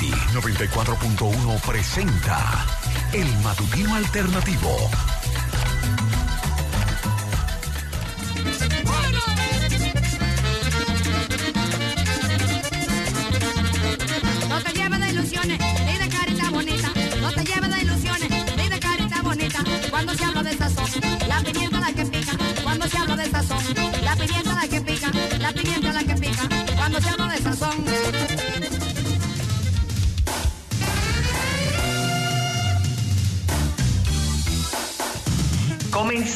Unity 94.1 presenta El Matutino Alternativo.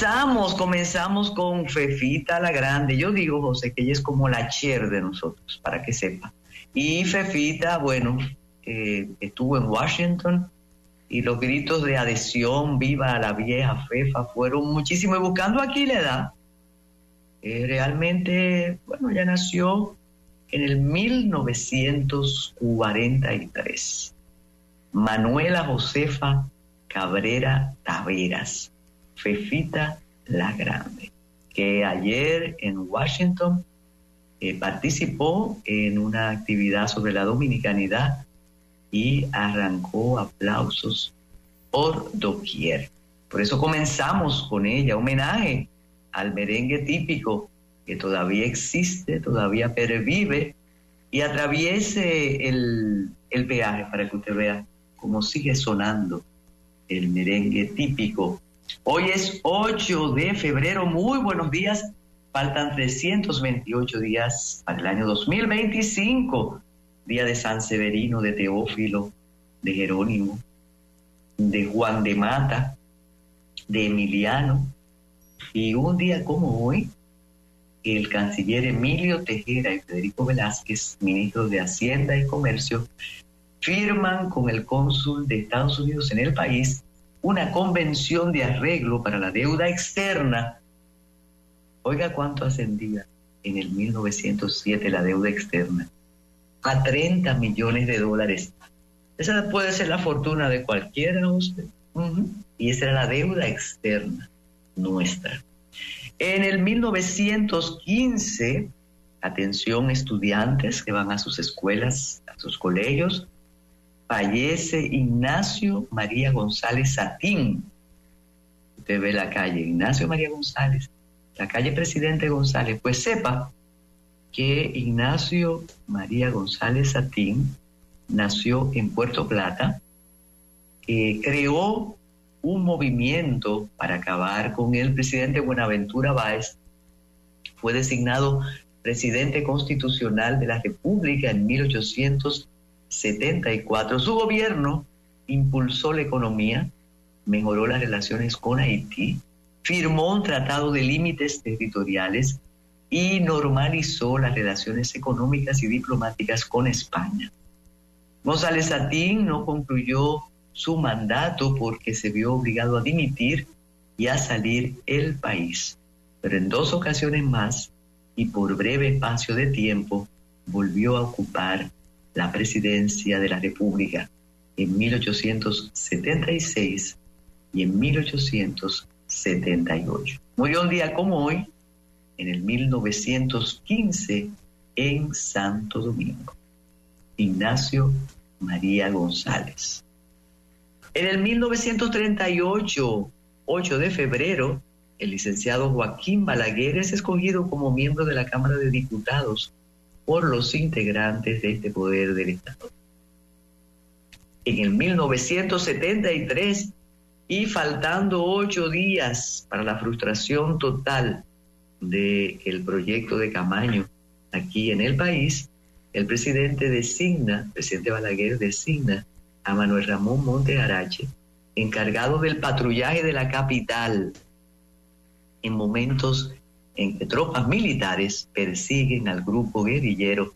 Comenzamos, comenzamos con Fefita la Grande. Yo digo, José, que ella es como la cher de nosotros, para que sepa. Y Fefita, bueno, eh, estuvo en Washington y los gritos de adhesión, viva a la vieja Fefa, fueron muchísimos. Y buscando aquí la edad, eh, realmente, bueno, ella nació en el 1943. Manuela Josefa Cabrera Taveras, Fefita la Grande, que ayer en Washington eh, participó en una actividad sobre la dominicanidad y arrancó aplausos por doquier. Por eso comenzamos con ella, homenaje al merengue típico que todavía existe, todavía pervive y atraviese el, el peaje para que usted vea cómo sigue sonando el merengue típico. Hoy es 8 de febrero, muy buenos días. Faltan 328 días para el año 2025, día de San Severino, de Teófilo, de Jerónimo, de Juan de Mata, de Emiliano. Y un día como hoy, el canciller Emilio Tejera y Federico Velázquez, ministros de Hacienda y Comercio, firman con el cónsul de Estados Unidos en el país una convención de arreglo para la deuda externa. Oiga cuánto ascendía en el 1907 la deuda externa. A 30 millones de dólares. Esa puede ser la fortuna de cualquiera de usted. Y esa era la deuda externa nuestra. En el 1915, atención estudiantes que van a sus escuelas, a sus colegios, fallece Ignacio María González Satín. Usted ve la calle, Ignacio María González, la calle Presidente González. Pues sepa que Ignacio María González Satín nació en Puerto Plata, creó un movimiento para acabar con el presidente Buenaventura Báez, fue designado presidente constitucional de la República en 1800 74. Su gobierno impulsó la economía, mejoró las relaciones con Haití, firmó un tratado de límites territoriales y normalizó las relaciones económicas y diplomáticas con España. González Satín no concluyó su mandato porque se vio obligado a dimitir y a salir el país, pero en dos ocasiones más y por breve espacio de tiempo volvió a ocupar la presidencia de la República en 1876 y en 1878. Murió un día como hoy, en el 1915, en Santo Domingo. Ignacio María González. En el 1938, 8 de febrero, el licenciado Joaquín Balaguer es escogido como miembro de la Cámara de Diputados por los integrantes de este poder del Estado. En el 1973, y faltando ocho días para la frustración total del proyecto de Camaño aquí en el país, el presidente designa, presidente Balaguer designa a Manuel Ramón Monte Arache, encargado del patrullaje de la capital en momentos en que tropas militares persiguen al grupo guerrillero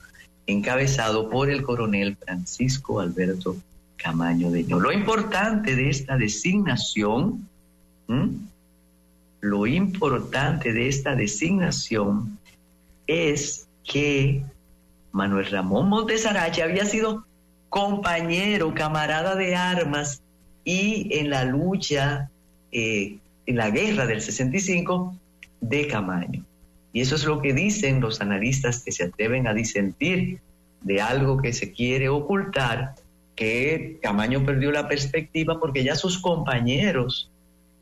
encabezado por el coronel Francisco Alberto Camaño de Ño. Lo importante de esta designación, lo importante de esta designación es que Manuel Ramón Montes Arache había sido compañero, camarada de armas y en la lucha, eh, en la guerra del 65, de Camaño. Y eso es lo que dicen los analistas que se atreven a disentir de algo que se quiere ocultar, que Camaño perdió la perspectiva porque ya sus compañeros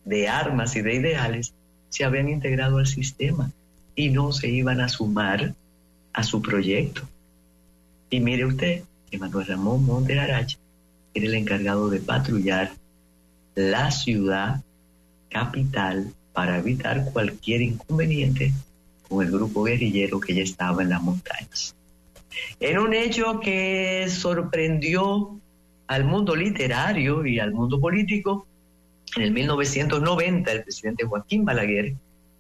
de armas y de ideales se habían integrado al sistema y no se iban a sumar a su proyecto. Y mire usted que Manuel Ramón Monte Aracha era el encargado de patrullar la ciudad capital para evitar cualquier inconveniente con el grupo guerrillero que ya estaba en las montañas. En un hecho que sorprendió al mundo literario y al mundo político, en el 1990 el presidente Joaquín Balaguer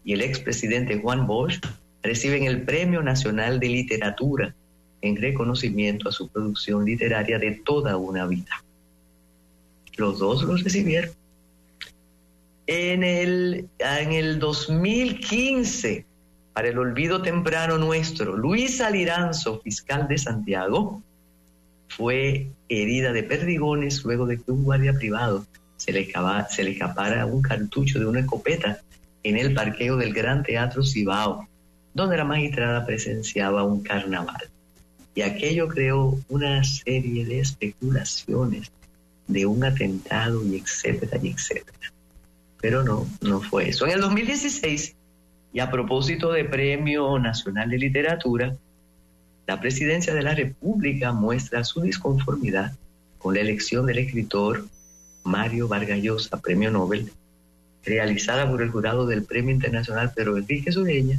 y el expresidente Juan Bosch reciben el Premio Nacional de Literatura en reconocimiento a su producción literaria de toda una vida. Los dos los recibieron. En el, en el 2015, para el olvido temprano nuestro, Luis Aliranzo, fiscal de Santiago, fue herida de perdigones luego de que un guardia privado se le, se le escapara un cartucho de una escopeta en el parqueo del Gran Teatro Cibao, donde la magistrada presenciaba un carnaval. Y aquello creó una serie de especulaciones de un atentado y etcétera y etcétera. Pero no, no fue eso. En el 2016, y a propósito de Premio Nacional de Literatura, la Presidencia de la República muestra su disconformidad con la elección del escritor Mario Vargallosa, Premio Nobel, realizada por el jurado del Premio Internacional Pedro Enrique Sureña,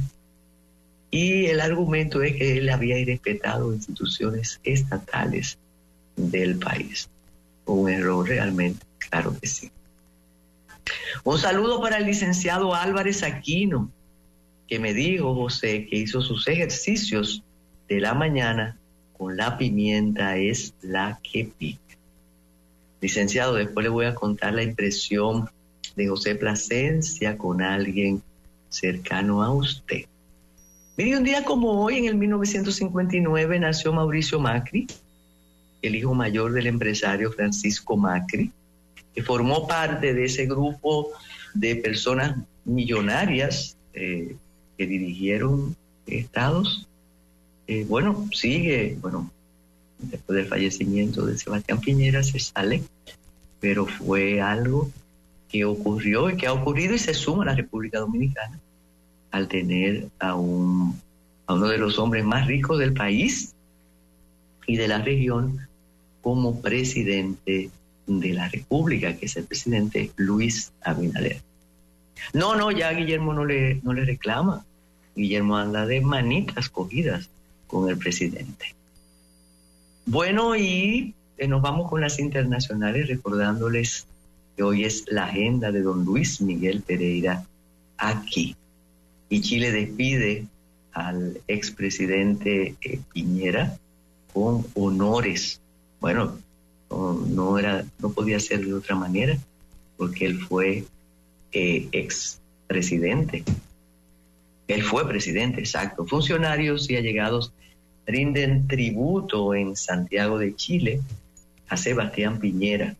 y el argumento es que él había irrespetado instituciones estatales del país. Un error realmente, claro que sí. Un saludo para el licenciado Álvarez Aquino, que me dijo, José, que hizo sus ejercicios de la mañana con la pimienta es la que pica. Licenciado, después le voy a contar la impresión de José Plasencia con alguien cercano a usted. Mire, un día como hoy, en el 1959, nació Mauricio Macri, el hijo mayor del empresario Francisco Macri, que formó parte de ese grupo de personas millonarias eh, que dirigieron estados. Eh, bueno, sigue, bueno, después del fallecimiento de Sebastián Piñera se sale, pero fue algo que ocurrió y que ha ocurrido y se suma a la República Dominicana al tener a, un, a uno de los hombres más ricos del país y de la región como presidente de la República, que es el presidente Luis Abinader. No, no, ya Guillermo no le, no le reclama. Guillermo anda de manitas cogidas con el presidente. Bueno, y eh, nos vamos con las internacionales recordándoles que hoy es la agenda de don Luis Miguel Pereira aquí. Y Chile despide al expresidente eh, Piñera con honores. Bueno, no, era, no podía ser de otra manera, porque él fue eh, expresidente él fue presidente, exacto. Funcionarios y allegados rinden tributo en Santiago de Chile a Sebastián Piñera.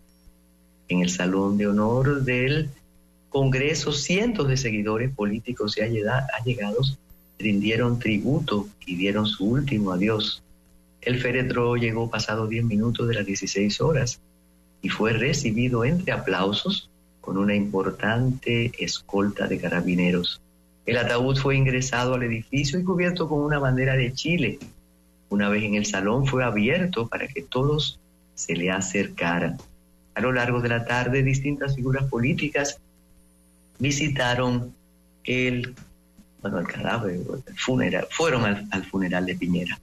En el Salón de Honor del Congreso, cientos de seguidores políticos y allegados rindieron tributo y dieron su último adiós. El féretro llegó pasado 10 minutos de las 16 horas y fue recibido entre aplausos con una importante escolta de carabineros. El ataúd fue ingresado al edificio y cubierto con una bandera de Chile. Una vez en el salón fue abierto para que todos se le acercaran. A lo largo de la tarde, distintas figuras políticas visitaron el, bueno, el cadáver, el funeral, fueron al, funeral de Piñera.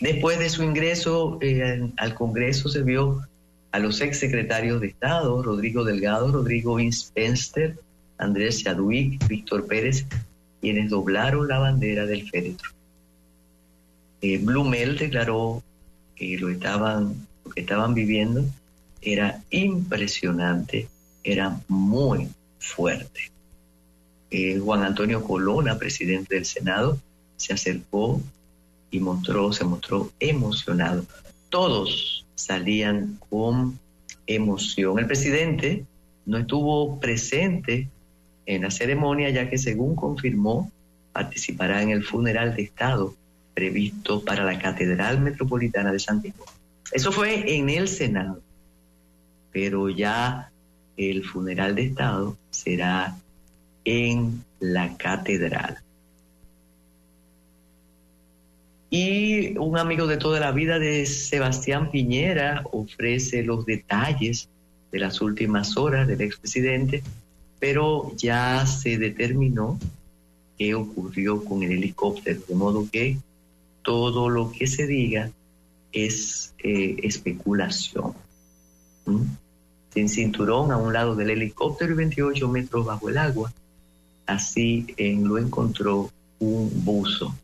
Después de su ingreso eh, al Congreso se vio a los exsecretarios de Estado, Rodrigo Delgado, Rodrigo Inspenster, Andrés Chadwick, Víctor Pérez, quienes doblaron la bandera del féretro. Eh, Blumel declaró que lo que estaban viviendo era impresionante, era muy fuerte. Eh, Juan Antonio Colona, presidente del Senado, se acercó y mostró, se mostró emocionado. Todos salían con emoción. El presidente no estuvo presente en la ceremonia, ya que según confirmó, participará en el funeral de Estado previsto para la Catedral Metropolitana de Santiago. Eso fue en el Senado, pero ya el funeral de Estado será en la catedral. Y un amigo de toda la vida de Sebastián Piñera ofrece los detalles de las últimas horas del expresidente, pero ya se determinó qué ocurrió con el helicóptero, de modo que todo lo que se diga es eh, especulación. Sin cinturón a un lado del helicóptero y 28 metros bajo el agua, así lo encontró un buzo.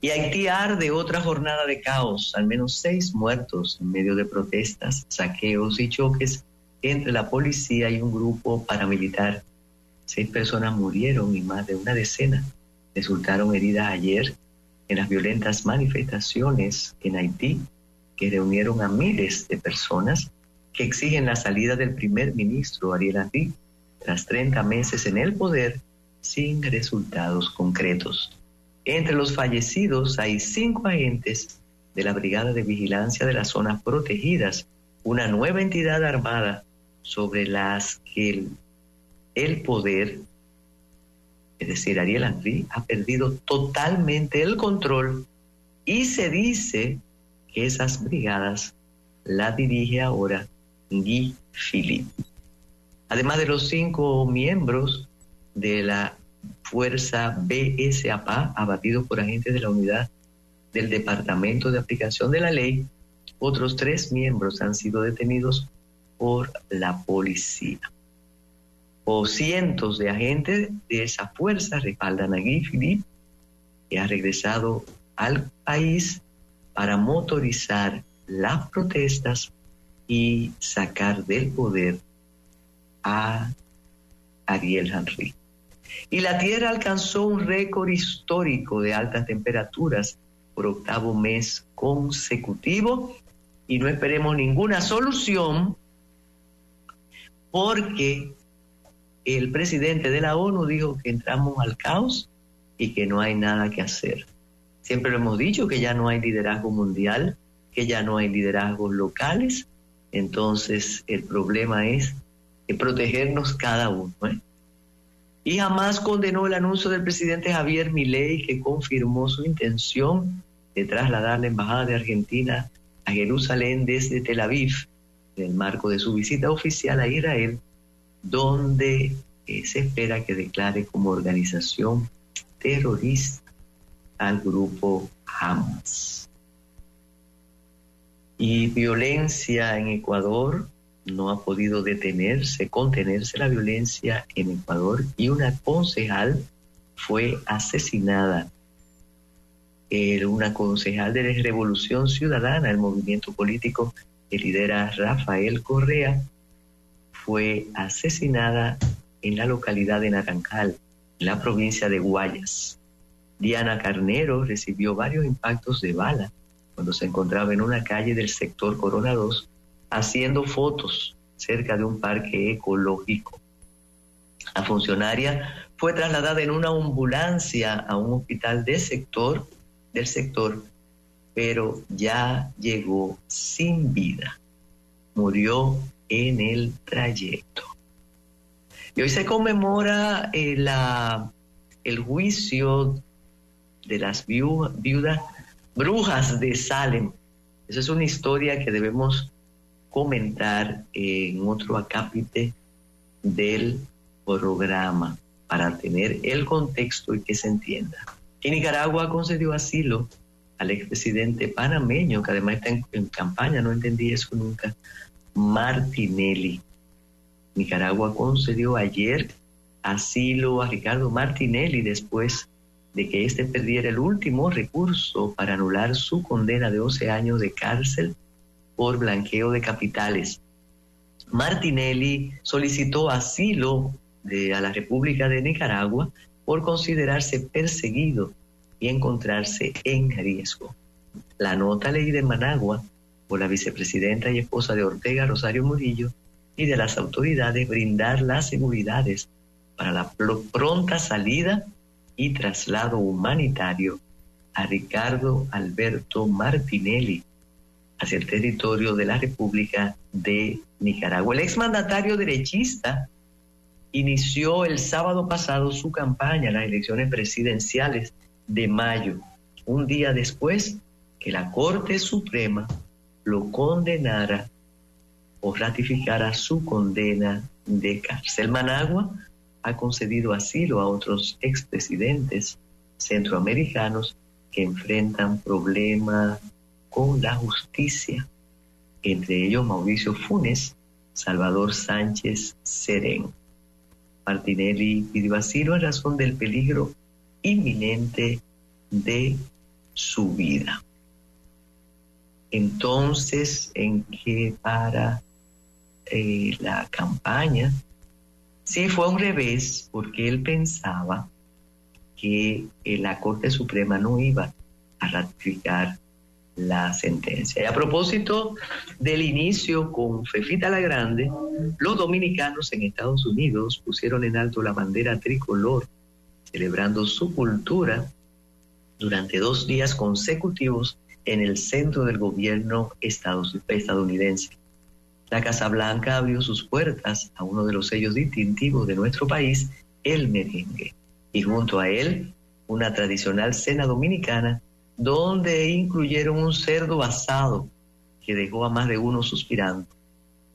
Y Haití arde otra jornada de caos, al menos seis muertos en medio de protestas, saqueos y choques entre la policía y un grupo paramilitar. Seis personas murieron y más de una decena resultaron heridas ayer en las violentas manifestaciones en Haití que reunieron a miles de personas que exigen la salida del primer ministro Ariel Henry tras 30 meses en el poder sin resultados concretos. Entre los fallecidos hay cinco agentes de la Brigada de Vigilancia de las Zonas Protegidas, una nueva entidad armada sobre las que el, poder, es decir, Ariel Henry, ha perdido totalmente el control y se dice que esas brigadas la dirige ahora Guy Philippe. Además de los cinco miembros de la Fuerza BSAPA, abatidos por agentes de la unidad del Departamento de Aplicación de la Ley, otros tres miembros han sido detenidos por la policía. O cientos de agentes de esa fuerza respaldan a Guy Philippe, que ha regresado al país para motorizar las protestas y sacar del poder a Ariel Henry. Y la Tierra alcanzó un récord histórico de altas temperaturas por octavo mes consecutivo y no esperemos ninguna solución porque el presidente de la ONU dijo que entramos al caos y que no hay nada que hacer. Siempre lo hemos dicho que ya no hay liderazgo mundial, que ya no hay liderazgos locales, entonces el problema es protegernos cada uno. ¿eh? Y jamás condenó el anuncio del presidente Javier Milei que confirmó su intención de trasladar la embajada de Argentina a Jerusalén desde Tel Aviv en el marco de su visita oficial a Israel, donde eh, se espera que declare como organización terrorista al grupo Hamas. Y violencia en Ecuador, no ha podido detenerse, contenerse la violencia en Ecuador y una concejal fue asesinada. Era una concejal de la Revolución Ciudadana, el movimiento político que lidera Rafael Correa, fue asesinada en la localidad de Naranjal, en la provincia de Guayas. Diana Carnero recibió varios impactos de bala cuando se encontraba en una calle del sector Corona 2 haciendo fotos cerca de un parque ecológico. La funcionaria fue trasladada en una ambulancia a un hospital de sector, del sector, pero ya llegó sin vida. Murió en el trayecto. Y hoy se conmemora eh, la, el juicio de las viudas brujas de Salem. Esa es una historia que debemos comentar en otro acápite del programa para tener el contexto y que se entienda. Y Nicaragua concedió asilo al expresidente panameño, que además está en, campaña, no entendí eso nunca, Martinelli. Nicaragua concedió ayer asilo a Ricardo Martinelli después de que éste perdiera el último recurso para anular su condena de 11 años de cárcel por blanqueo de capitales. Martinelli solicitó asilo a la República de Nicaragua por considerarse perseguido y encontrarse en riesgo. La nota leída en Managua por la vicepresidenta y esposa de Ortega, Rosario Murillo, y de las autoridades brindar las seguridades para la pronta salida y traslado humanitario a Ricardo Alberto Martinelli, hacia el territorio de la República de Nicaragua. El exmandatario derechista inició el sábado pasado su campaña en las elecciones presidenciales de mayo, un día después que la Corte Suprema lo condenara o ratificara su condena de cárcel. Managua ha concedido asilo a otros expresidentes centroamericanos que enfrentan problemas con la justicia, entre ellos Mauricio Funes, Salvador Sánchez Serén. Martinelli pidió asilo en razón del peligro inminente de su vida. Entonces, en que para eh, la campaña, sí fue un revés, porque él pensaba que eh, la Corte Suprema no iba a ratificar la sentencia. Y a propósito del inicio con Fefita la Grande, los dominicanos en Estados Unidos pusieron en alto la bandera tricolor, celebrando su cultura durante dos días consecutivos en el centro del gobierno estadounidense. La Casa Blanca abrió sus puertas a uno de los sellos distintivos de nuestro país, el merengue, y junto a él una tradicional cena dominicana donde incluyeron un cerdo asado que dejó a más de uno suspirando.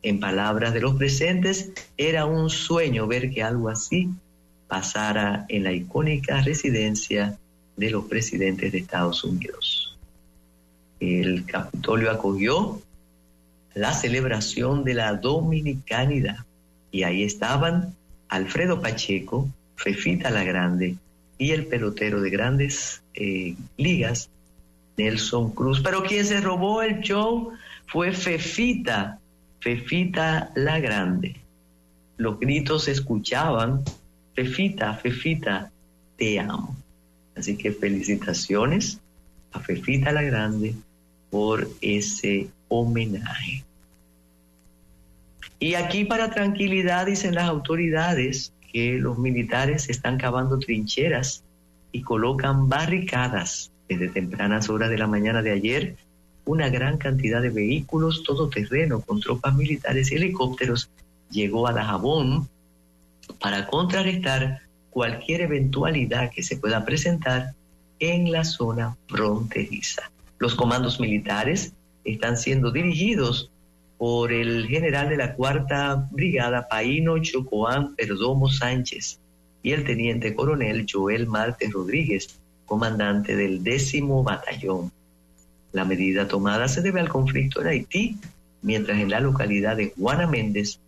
En palabras de los presentes, era un sueño ver que algo así pasara en la icónica residencia de los presidentes de Estados Unidos. El Capitolio acogió la celebración de la dominicanidad y ahí estaban Alfredo Pacheco, Fefita la Grande y el pelotero de grandes eh, ligas, Nelson Cruz. Pero quien se robó el show fue Fefita, Fefita la Grande. Los gritos se escuchaban, Fefita, Fefita, te amo. Así que felicitaciones a Fefita la Grande por ese homenaje. Y aquí para tranquilidad dicen las autoridades que los militares están cavando trincheras y colocan barricadas desde tempranas horas de la mañana de ayer. Una gran cantidad de vehículos todoterreno con tropas militares y helicópteros llegó a la Jabón para contrarrestar cualquier eventualidad que se pueda presentar en la zona fronteriza. Los comandos militares están siendo dirigidos por el general de la Cuarta Brigada, Paino Chocoán Perdomo Sánchez, y el teniente coronel Joel Marte Rodríguez, comandante del décimo batallón. La medida tomada se debe al conflicto en Haití, mientras en la localidad de Juana Méndez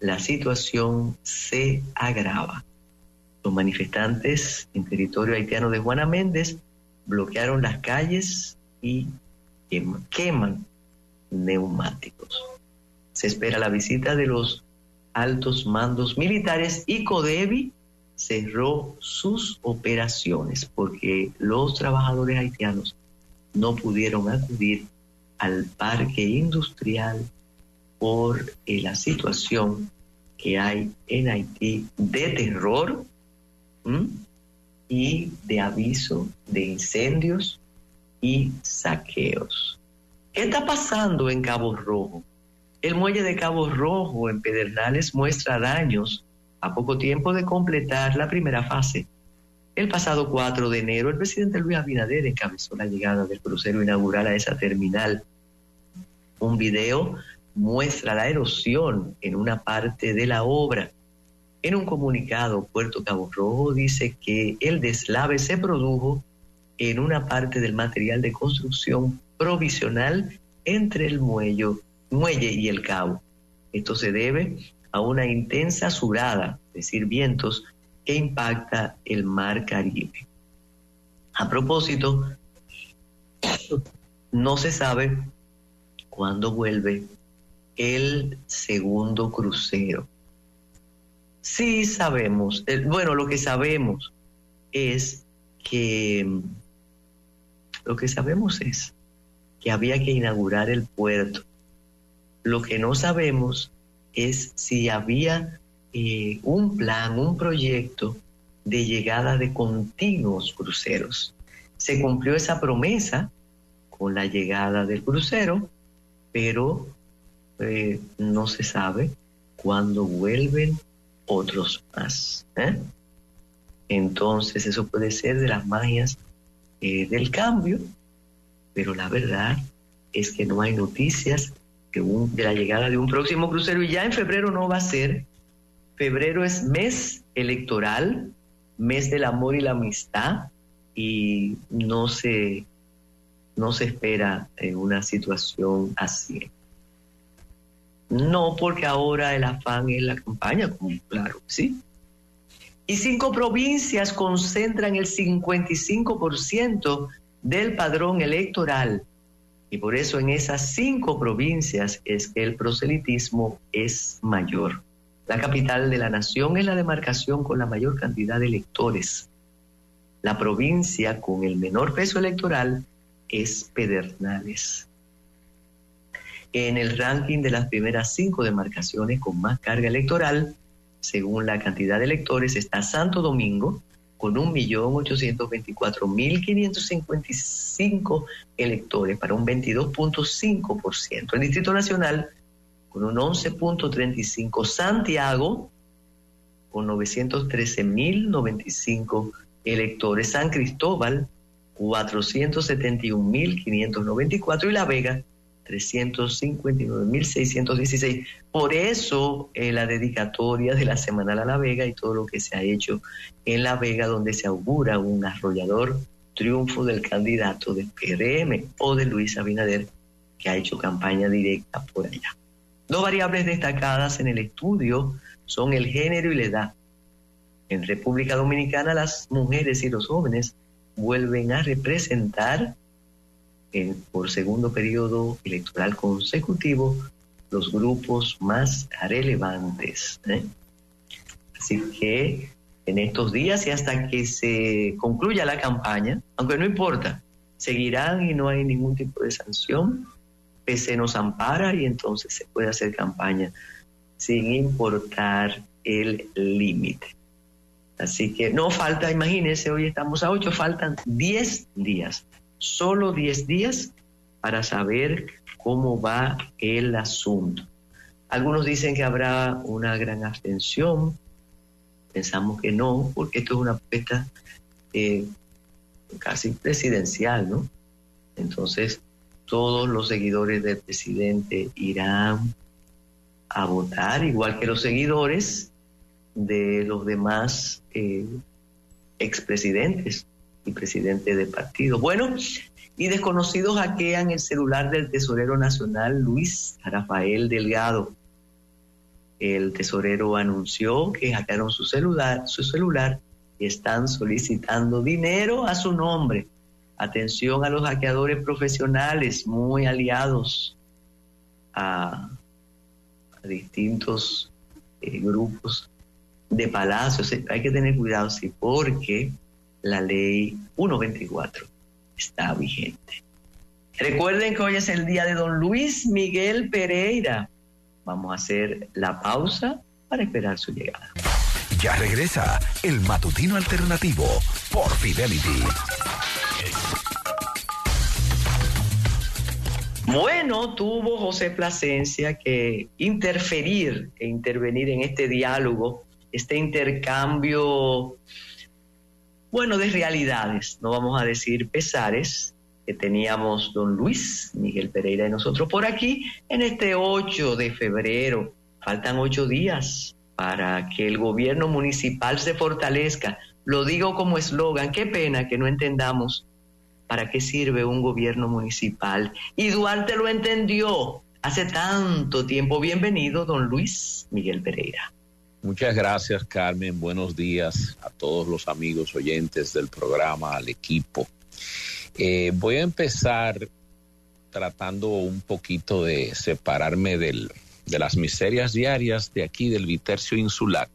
la situación se agrava. Los manifestantes en territorio haitiano de Juana Méndez bloquearon las calles y queman neumáticos. Se espera la visita de los altos mandos militares y Codevi cerró sus operaciones porque los trabajadores haitianos no pudieron acudir al parque industrial por eh, la situación que hay en Haití de terror y de aviso de incendios y saqueos. ¿Qué está pasando en Cabo Rojo? El muelle de Cabo Rojo en Pedernales muestra daños a poco tiempo de completar la primera fase. El pasado 4 de enero, el presidente Luis Abinader encabezó la llegada del crucero inaugural a esa terminal. Un video muestra la erosión en una parte de la obra. En un comunicado, Puerto Cabo Rojo dice que el deslave se produjo en una parte del material de construcción provisional entre el muelle, muelle y el cabo. Esto se debe a una intensa surada, es decir, vientos, que impacta el mar Caribe. A propósito, no se sabe cuándo vuelve el segundo crucero. Sí sabemos, bueno, lo que sabemos es que lo que sabemos es que había que inaugurar el puerto. Lo que no sabemos es si había eh, un plan, un proyecto de llegada de continuos cruceros. Se cumplió esa promesa con la llegada del crucero pero eh, no se sabe cuándo vuelven otros más. ¿eh? Entonces eso puede ser de las magias del cambio, pero la verdad es que no hay noticias de, de la llegada de un próximo crucero y ya en febrero no va a ser. Febrero es mes electoral, mes del amor y la amistad y no se, no se espera una situación así. No, porque ahora el afán es la campaña, como claro, sí. Y cinco provincias concentran el 55% del padrón electoral. Y por eso en esas cinco provincias es que el proselitismo es mayor. La capital de la nación es la demarcación con la mayor cantidad de electores. La provincia con el menor peso electoral es Pedernales en el ranking de las primeras cinco demarcaciones con más carga electoral, según la cantidad de electores, está Santo Domingo con 1.824.555 electores para un 22.5%. El Distrito Nacional con un 11.35%. Santiago con 913.095 electores. San Cristóbal 471.594 y La Vega 359.616. Por eso eh, la dedicatoria de la Semanal a La Vega y todo lo que se ha hecho en La Vega, donde se augura un arrollador triunfo del candidato del PRM o de Luis Abinader, que ha hecho campaña directa por allá. Dos variables destacadas en el estudio son el género y la edad. En República Dominicana las mujeres y los jóvenes vuelven a representar por segundo periodo electoral consecutivo los grupos más relevantes. ¿eh? Así que en estos días y hasta que se concluya la campaña, aunque no importa, seguirán y no hay ningún tipo de sanción, se nos ampara y entonces se puede hacer campaña sin importar el límite. Así que no falta, imagínense, hoy estamos a 8, faltan 10 días solo 10 días para saber cómo va el asunto. Algunos dicen que habrá una gran abstención, pensamos que no, porque esto es una apuesta eh, casi presidencial, ¿no? Entonces, todos los seguidores del presidente irán a votar, igual que los seguidores de los demás eh, expresidentes y presidente de partido. Bueno, y desconocidos hackean el celular del tesorero nacional Luis Rafael Delgado. El tesorero anunció que hackearon su celular, su celular y están solicitando dinero a su nombre. Atención a los hackeadores profesionales muy aliados a, distintos eh, grupos de palacios. Hay que tener cuidado, sí, porque la ley 124 está vigente. Recuerden que hoy es el día de don Luis Miguel Pereira. Vamos a hacer la pausa para esperar su llegada. Ya regresa el matutino alternativo por Fidelity. Bueno, tuvo José Plasencia que interferir e intervenir en este diálogo, este intercambio bueno, de realidades, no vamos a decir pesares, que teníamos don Luis Miguel Pereira y nosotros por aquí en este 8 de febrero. Faltan ocho días para que el gobierno municipal se fortalezca. Lo digo como eslogan, qué pena que no entendamos para qué sirve un gobierno municipal. Y Duarte lo entendió hace tanto tiempo. Bienvenido, don Luis Miguel Pereira. Muchas gracias, Carmen. Buenos días a todos los amigos oyentes del programa, al equipo. Eh, voy a empezar tratando un poquito de separarme del, de las miserias diarias de aquí del Vitercio Insular.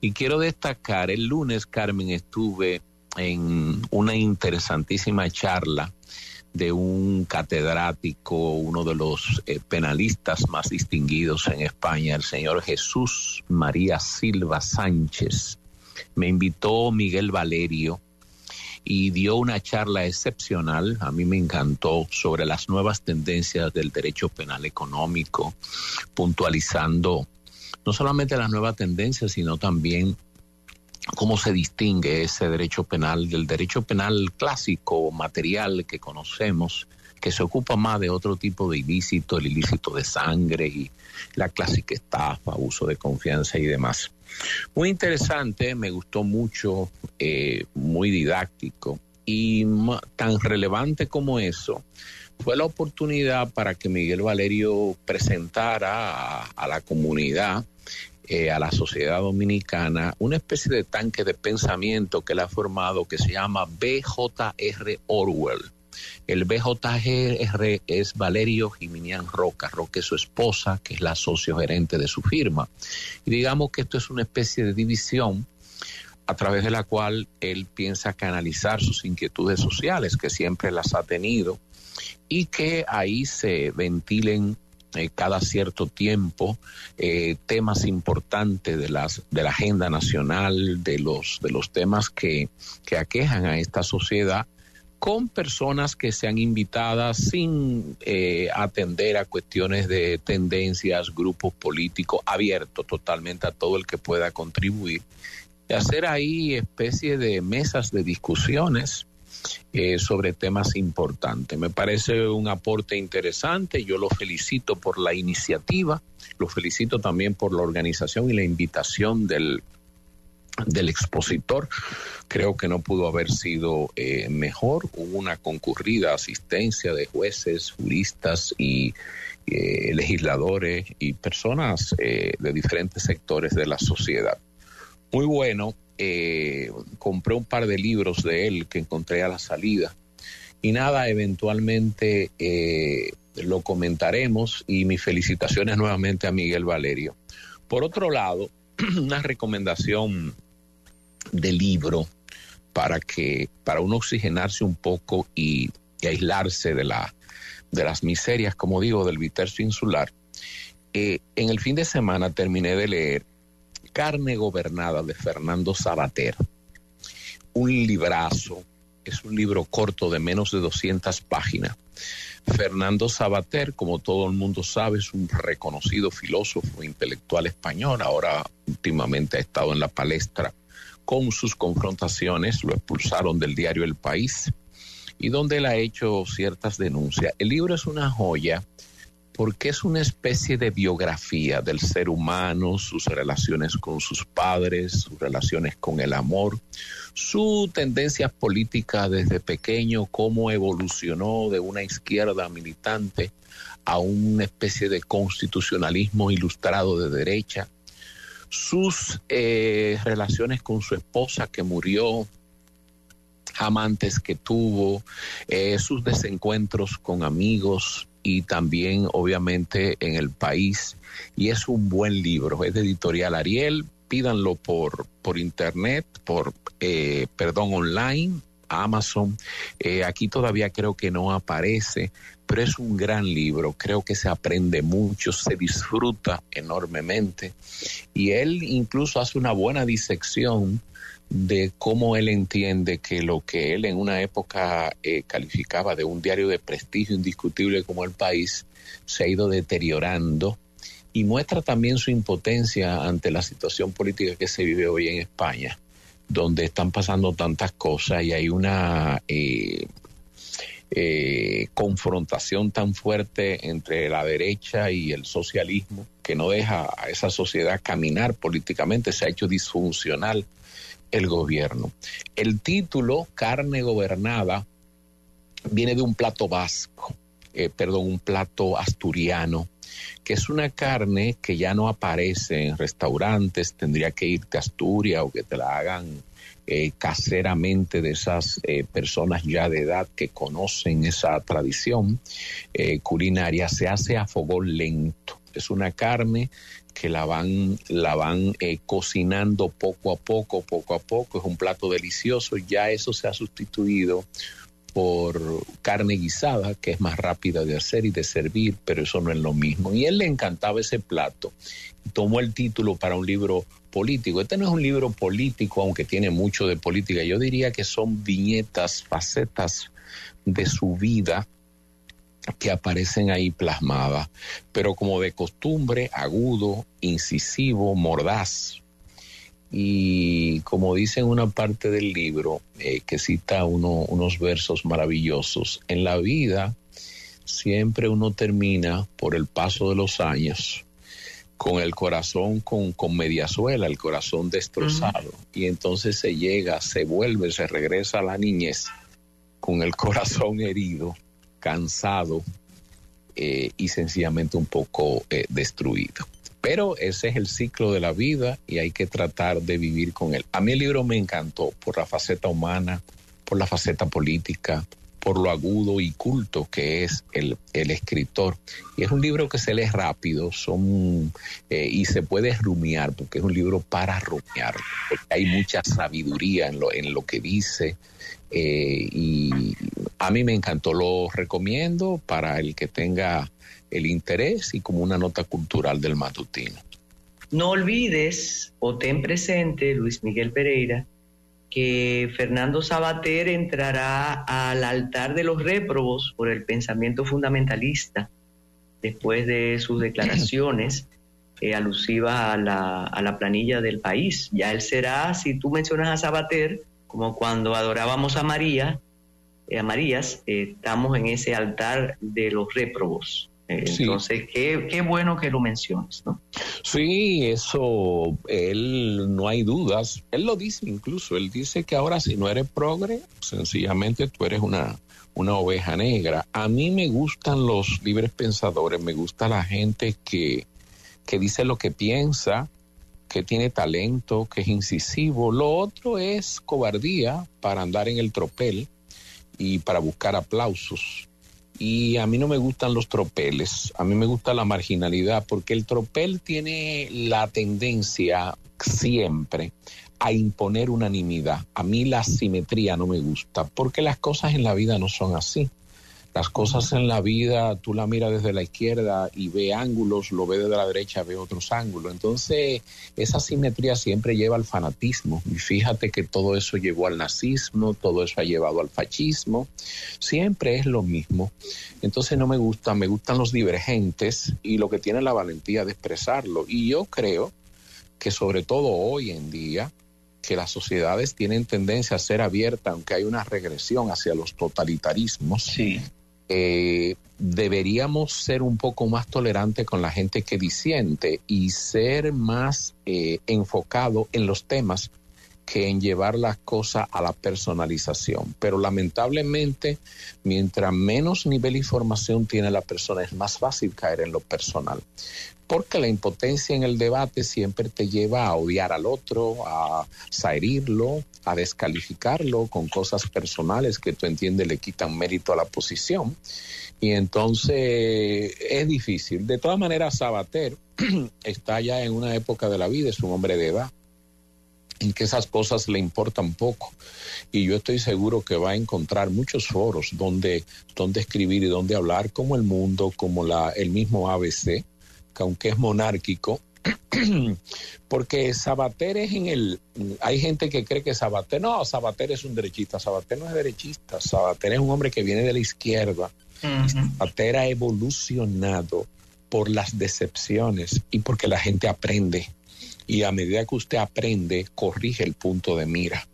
Y quiero destacar, el lunes, Carmen, estuve en una interesantísima charla de un catedrático, uno de los eh, penalistas más distinguidos en España, el señor Jesús María Silva Sánchez. Me invitó Miguel Valerio y dio una charla excepcional, a mí me encantó, sobre las nuevas tendencias del derecho penal económico, puntualizando no solamente las nuevas tendencias, sino también cómo se distingue ese derecho penal del derecho penal clásico, material que conocemos, que se ocupa más de otro tipo de ilícito, el ilícito de sangre y la clásica estafa, abuso de confianza y demás. Muy interesante, me gustó mucho, eh, muy didáctico y tan relevante como eso fue la oportunidad para que Miguel Valerio presentara a la comunidad eh, a la sociedad dominicana una especie de tanque de pensamiento que le ha formado que se llama BJR Orwell. El BJR es Valerio Jiminián Roca. Roca es su esposa, que es la socio gerente de su firma. Y digamos que esto es una especie de división a través de la cual él piensa canalizar sus inquietudes sociales, que siempre las ha tenido, y que ahí se ventilen eh, cada cierto tiempo eh, temas importantes de las de la agenda nacional de los de los temas que, que aquejan a esta sociedad con personas que sean invitadas sin eh, atender a cuestiones de tendencias, grupos políticos, abierto totalmente a todo el que pueda contribuir. Y hacer ahí especie de mesas de discusiones eh, sobre temas importantes. Me parece un aporte interesante, yo lo felicito por la iniciativa, lo felicito también por la organización y la invitación del, del expositor. Creo que no pudo haber sido eh, mejor. Hubo una concurrida asistencia de jueces, juristas y eh, legisladores y personas de diferentes sectores de la sociedad. Muy bueno, eh, compré un par de libros de él que encontré a la salida. Y nada, eventualmente eh, lo comentaremos y mis felicitaciones nuevamente a Miguel Valerio. Por otro lado, una recomendación de libro para que para uno oxigenarse un poco y, aislarse de la de las miserias, como digo, del vitercio insular. Eh, en el fin de semana terminé de leer Carne Gobernada de Fernando Sabater. Un librazo, es un libro corto de menos de 200 páginas. Fernando Sabater, como todo el mundo sabe, es un reconocido filósofo intelectual español. Ahora últimamente ha estado en la palestra con sus confrontaciones. Lo expulsaron del diario El País y donde él ha hecho ciertas denuncias. El libro es una joya porque es una especie de biografía del ser humano, sus relaciones con sus padres, sus relaciones con el amor, su tendencia política desde pequeño, cómo evolucionó de una izquierda militante a una especie de constitucionalismo ilustrado de derecha, sus eh, relaciones con su esposa que murió amantes que tuvo, eh, sus desencuentros con amigos, y también obviamente en el país. Y es un buen libro, es de editorial Ariel, pídanlo por, por internet, por, eh, perdón, online, Amazon. Eh, aquí todavía creo que no aparece, pero es un gran libro. Creo que se aprende mucho, se disfruta enormemente. Y él incluso hace una buena disección de cómo él entiende que lo que él en una época eh, calificaba de un diario de prestigio indiscutible como el país se ha ido deteriorando y muestra también su impotencia ante la situación política que se vive hoy en España, donde están pasando tantas cosas y hay una eh, eh, confrontación tan fuerte entre la derecha y el socialismo que no deja a esa sociedad caminar políticamente, se ha hecho disfuncional el gobierno. El título, Carne Gobernada, viene de un plato vasco, eh, perdón, un plato asturiano, que es una carne que ya no aparece en restaurantes, tendría que irte a Asturias o que te la hagan eh, caseramente de esas eh, personas ya de edad que conocen esa tradición culinaria, se hace a fogón lento. Es una carne que la van, la van eh, cocinando poco a poco, poco a poco. Es un plato delicioso. Ya eso se ha sustituido por carne guisada, que es más rápida de hacer y de servir, pero eso no es lo mismo. Y él le encantaba ese plato. Tomó el título para un libro político. Este no es un libro político, aunque tiene mucho de política. Yo diría que son viñetas, facetas de su vida que aparecen ahí plasmadas, pero como de costumbre, agudo, incisivo, mordaz. Y como dice en una parte del libro, eh, que cita unos versos maravillosos, en la vida siempre uno termina por el paso de los años con el corazón con, con mediazuela, el corazón destrozado. Y entonces se llega, se vuelve, se regresa a la niñez con el corazón herido cansado eh, y sencillamente un poco eh, destruido. Pero ese es el ciclo de la vida y hay que tratar de vivir con él. A mí el libro me encantó por la faceta humana, por la faceta política, por lo agudo y culto que es el, escritor. Y es un libro que se lee rápido son, eh, y se puede rumiar, porque es un libro para rumiar, porque hay mucha sabiduría en lo, en lo que dice, eh, y a mí me encantó, lo recomiendo para el que tenga el interés y como una nota cultural del matutino. No olvides o ten presente, Luis Miguel Pereira, que Fernando Sabater entrará al altar de los réprobos por el pensamiento fundamentalista después de sus declaraciones eh, alusivas a la, a la planilla del país. Ya él será, si tú mencionas a Sabater, como cuando adorábamos a María, eh, a Marías, eh, estamos en ese altar de los réprobos. Eh, entonces, qué, qué, bueno que lo menciones, ¿no? Sí, eso, él no hay dudas, él lo dice incluso, él dice que ahora si no eres progre, sencillamente tú eres una, una oveja negra. A mí me gustan los libres pensadores, me gusta la gente que, que dice lo que piensa, que tiene talento, que es incisivo. Lo otro es cobardía para andar en el tropel y para buscar aplausos. Y a mí no me gustan los tropeles, a mí me gusta la marginalidad, porque el tropel tiene la tendencia siempre a imponer unanimidad. A mí la simetría no me gusta, porque las cosas en la vida no son así. Las cosas en la vida, tú la miras desde la izquierda y ve ángulos, lo ve desde la derecha, ve otros ángulos. Entonces, esa simetría siempre lleva al fanatismo. Y fíjate que todo eso llevó al nazismo, todo eso ha llevado al fascismo. Siempre es lo mismo. Entonces, no me gusta, me gustan los divergentes y lo que tiene la valentía de expresarlo. Y yo creo que sobre todo hoy en día, que las sociedades tienen tendencia a ser abiertas, aunque hay una regresión hacia los totalitarismos. Sí. Eh, deberíamos ser un poco más tolerantes con la gente que disiente y ser más eh, enfocado en los temas que en llevar las cosas a la personalización. Pero lamentablemente, mientras menos nivel de información tiene la persona, es más fácil caer en lo personal porque la impotencia en el debate siempre te lleva a odiar al otro, a herirlo, a descalificarlo con cosas personales que tú entiendes le quitan mérito a la posición. Y entonces es difícil. De todas maneras, Sabater está ya en una época de la vida, es un hombre de edad en que esas cosas le importan poco. Y yo estoy seguro que va a encontrar muchos foros donde, donde escribir y donde hablar, como el mundo, como la, el mismo ABC, aunque es monárquico, porque Sabater es en el... Hay gente que cree que Sabater, no, Sabater es un derechista, Sabater no es derechista, Sabater es un hombre que viene de la izquierda. Sabater ha evolucionado por las decepciones y porque la gente aprende. Y a medida que usted aprende, corrige el punto de mira.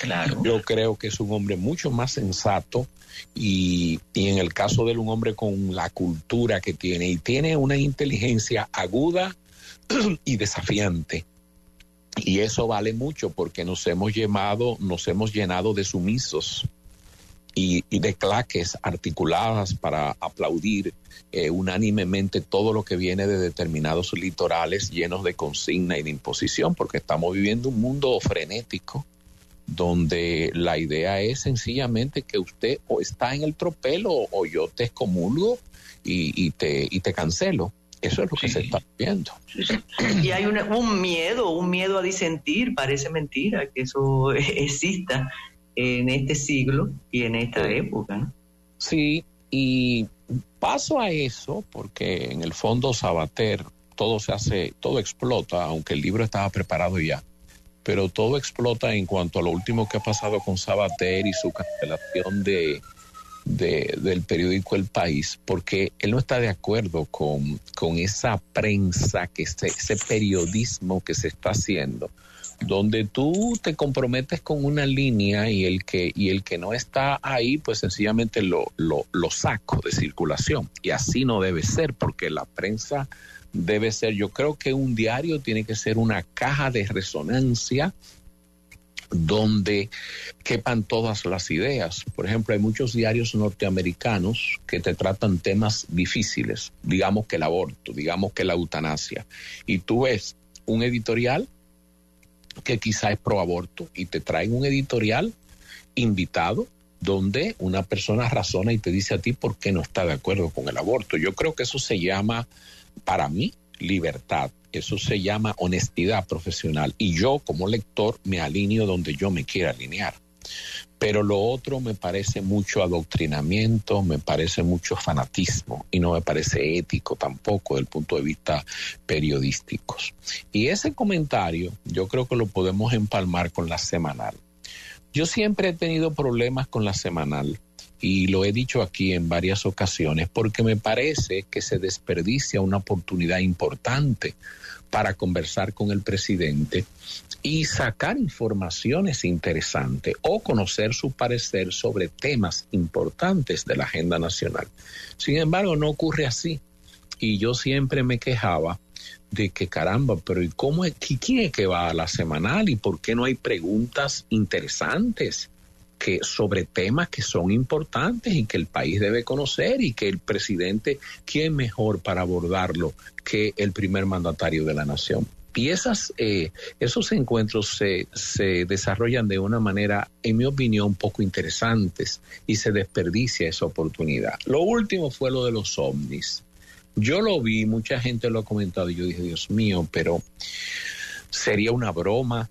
Claro. Yo creo que es un hombre mucho más sensato y, en el caso de él un hombre con la cultura que tiene y tiene una inteligencia aguda y desafiante. Y eso vale mucho porque nos hemos llamado, nos hemos llenado de sumisos y, de claques articuladas para aplaudir eh, unánimemente todo lo que viene de determinados litorales llenos de consigna y de imposición, porque estamos viviendo un mundo frenético donde la idea es sencillamente que usted o está en el tropel o, yo te excomulgo y, te, y te cancelo. Eso es lo que se está viendo. Y hay un miedo, un miedo a disentir, parece mentira que eso exista. en este siglo y en esta época. Sí, y paso a eso porque en el fondo Sabater todo se hace, todo explota, aunque el libro estaba preparado ya, pero todo explota en cuanto a lo último que ha pasado con Sabater y su cancelación de, del periódico El País, porque él no está de acuerdo con, con esa prensa, que ese periodismo que se está haciendo donde tú te comprometes con una línea y el que, y el que no está ahí, pues sencillamente lo, lo, lo saco de circulación. Y así no debe ser, porque la prensa debe ser, yo creo que un diario tiene que ser una caja de resonancia donde quepan todas las ideas. Por ejemplo, hay muchos diarios norteamericanos que te tratan temas difíciles, digamos que el aborto, digamos que la eutanasia, y tú ves un editorial que quizá es pro aborto y te traen un editorial invitado donde una persona razona y te dice a ti por qué no está de acuerdo con el aborto. Yo creo que eso se llama, para mí, libertad. Eso se llama honestidad profesional. Y yo como lector me alineo donde yo me quiera alinear. Pero lo otro me parece mucho adoctrinamiento, me parece mucho fanatismo y no me parece ético tampoco desde el punto de vista periodístico. Y ese comentario yo creo que lo podemos empalmar con la semanal. Yo siempre he tenido problemas con la semanal y lo he dicho aquí en varias ocasiones porque me parece que se desperdicia una oportunidad importante para conversar con el presidente y sacar informaciones interesantes o conocer su parecer sobre temas importantes de la agenda nacional. Sin embargo, no ocurre así. Y yo siempre me quejaba de que caramba, pero ¿y cómo es, quién es que va a la semanal y por qué no hay preguntas interesantes? que sobre temas que son importantes y que el país debe conocer y que el presidente, ¿quién mejor para abordarlo que el primer mandatario de la nación? Y esas, eh, esos encuentros se, se desarrollan de una manera, en mi opinión, poco interesantes y se desperdicia esa oportunidad. Lo último fue lo de los ovnis. Yo lo vi, mucha gente lo ha comentado y yo dije, Dios mío, pero sería una broma,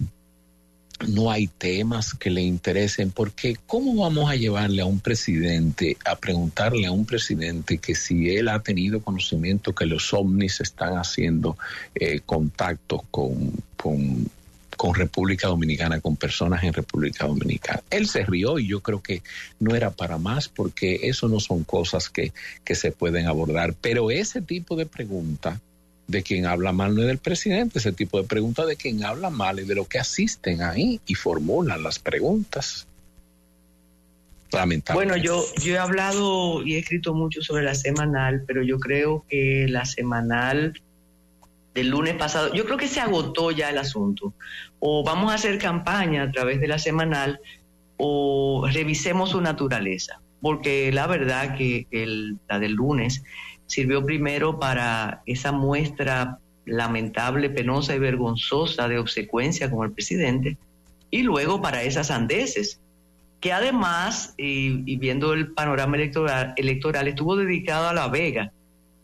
no hay temas que le interesen, porque ¿cómo vamos a llevarle a un presidente, a preguntarle a un presidente que si él ha tenido conocimiento que los ovnis están haciendo eh, contactos con, con, República Dominicana, con personas en República Dominicana? Él se rió y yo creo que no era para más, porque eso no son cosas que, que se pueden abordar, pero ese tipo de pregunta de quien habla mal no es del presidente, ese tipo de preguntas de quien habla mal y de lo que asisten ahí y formulan las preguntas. Bueno, yo, yo he hablado y he escrito mucho sobre la semanal, pero yo creo que la semanal del lunes pasado, yo creo que se agotó ya el asunto. O vamos a hacer campaña a través de la semanal o revisemos su naturaleza, porque la verdad que el, la del lunes sirvió primero para esa muestra lamentable, penosa y vergonzosa de obsecuencia con el presidente, y luego para esas andeses, que además, y, viendo el panorama electoral, electoral, estuvo dedicado a La Vega.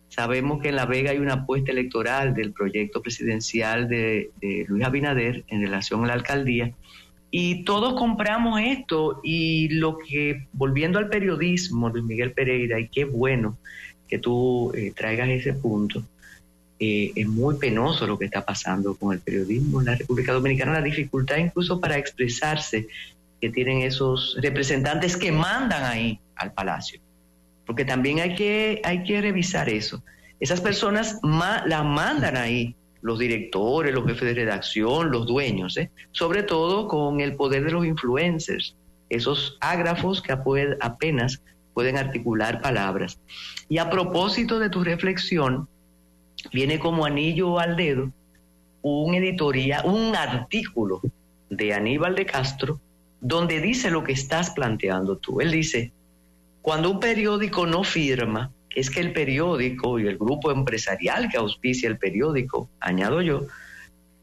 Sabemos que en La Vega hay una apuesta electoral del proyecto presidencial de, de Luis Abinader en relación a la alcaldía, y todos compramos esto y lo que, volviendo al periodismo, Luis Miguel Pereira, y qué bueno que tú eh, traigas ese punto. Eh, es muy penoso lo que está pasando con el periodismo en la República Dominicana, la dificultad incluso para expresarse que tienen esos representantes que mandan ahí al palacio. Porque también hay que, hay que revisar eso. Esas personas las mandan ahí, los directores, los jefes de redacción, los dueños, ¿eh? sobre todo con el poder de los influencers, esos ágrafos que apenas pueden articular palabras. Y a propósito de tu reflexión, viene como anillo al dedo un editoría, un artículo de Aníbal de Castro, donde dice lo que estás planteando tú. Él dice, cuando un periódico no firma, es que el periódico y el grupo empresarial que auspicia el periódico, añado yo,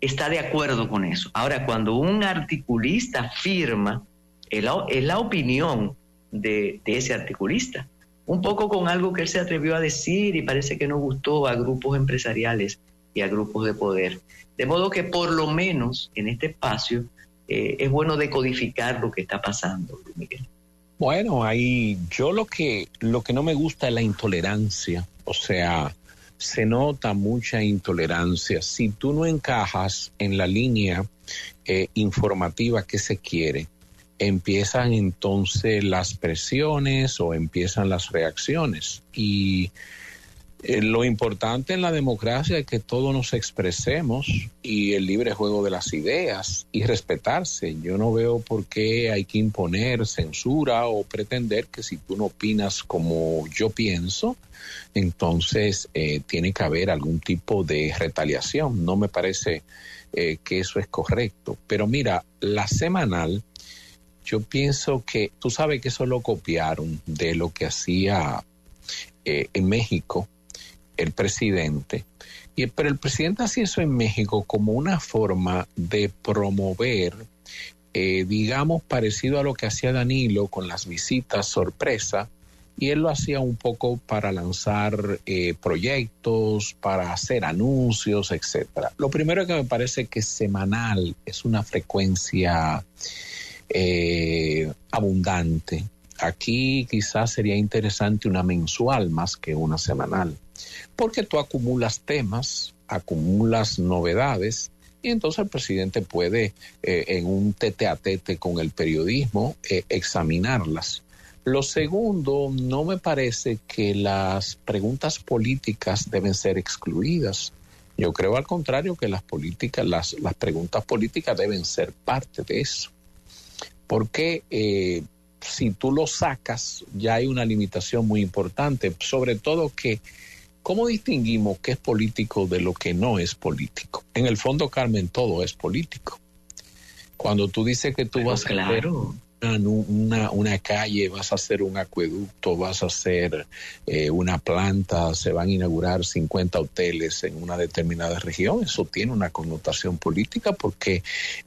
está de acuerdo con eso. Ahora, cuando un articulista firma, es la opinión de, ese articulista. Un poco con algo que él se atrevió a decir y parece que no gustó a grupos empresariales y a grupos de poder. De modo que por lo menos en este espacio eh, es bueno decodificar lo que está pasando, Miguel. Bueno, ahí yo lo que, lo que no me gusta es la intolerancia. O sea, se nota mucha intolerancia. Si tú no encajas en la línea eh, informativa que se quiere, empiezan entonces las presiones o empiezan las reacciones. Y eh, lo importante en la democracia es que todos nos expresemos y el libre juego de las ideas y respetarse. Yo no veo por qué hay que imponer censura o pretender que si tú no opinas como yo pienso, entonces eh, tiene que haber algún tipo de retaliación. No me parece eh, que eso es correcto. Pero mira, la semanal, yo pienso que tú sabes que eso lo copiaron de lo que hacía en México el presidente. Y, pero el presidente hacía eso en México como una forma de promover, eh, digamos, parecido a lo que hacía Danilo con las visitas sorpresa, y él lo hacía un poco para lanzar eh, proyectos, para hacer anuncios, etcétera. Lo primero que me parece que semanal es una frecuencia eh, abundante. Aquí quizás sería interesante una mensual más que una semanal porque tú acumulas temas, acumulas novedades y entonces el presidente puede eh, en un tete a tete con el periodismo eh, examinarlas. Lo segundo, no me parece que las preguntas políticas deben ser excluidas. Yo creo al contrario que las políticas, las, las preguntas políticas deben ser parte de eso. Porque eh, si tú lo sacas, ya hay una limitación muy importante, sobre todo que ¿Cómo distinguimos qué es político de lo que no es político? En el fondo, Carmen, todo es político. Cuando tú dices que tú vas a hacer una, una, calle, vas a hacer un acueducto, vas a hacer eh, una planta, se van a inaugurar 50 hoteles en una determinada región, eso tiene una connotación política porque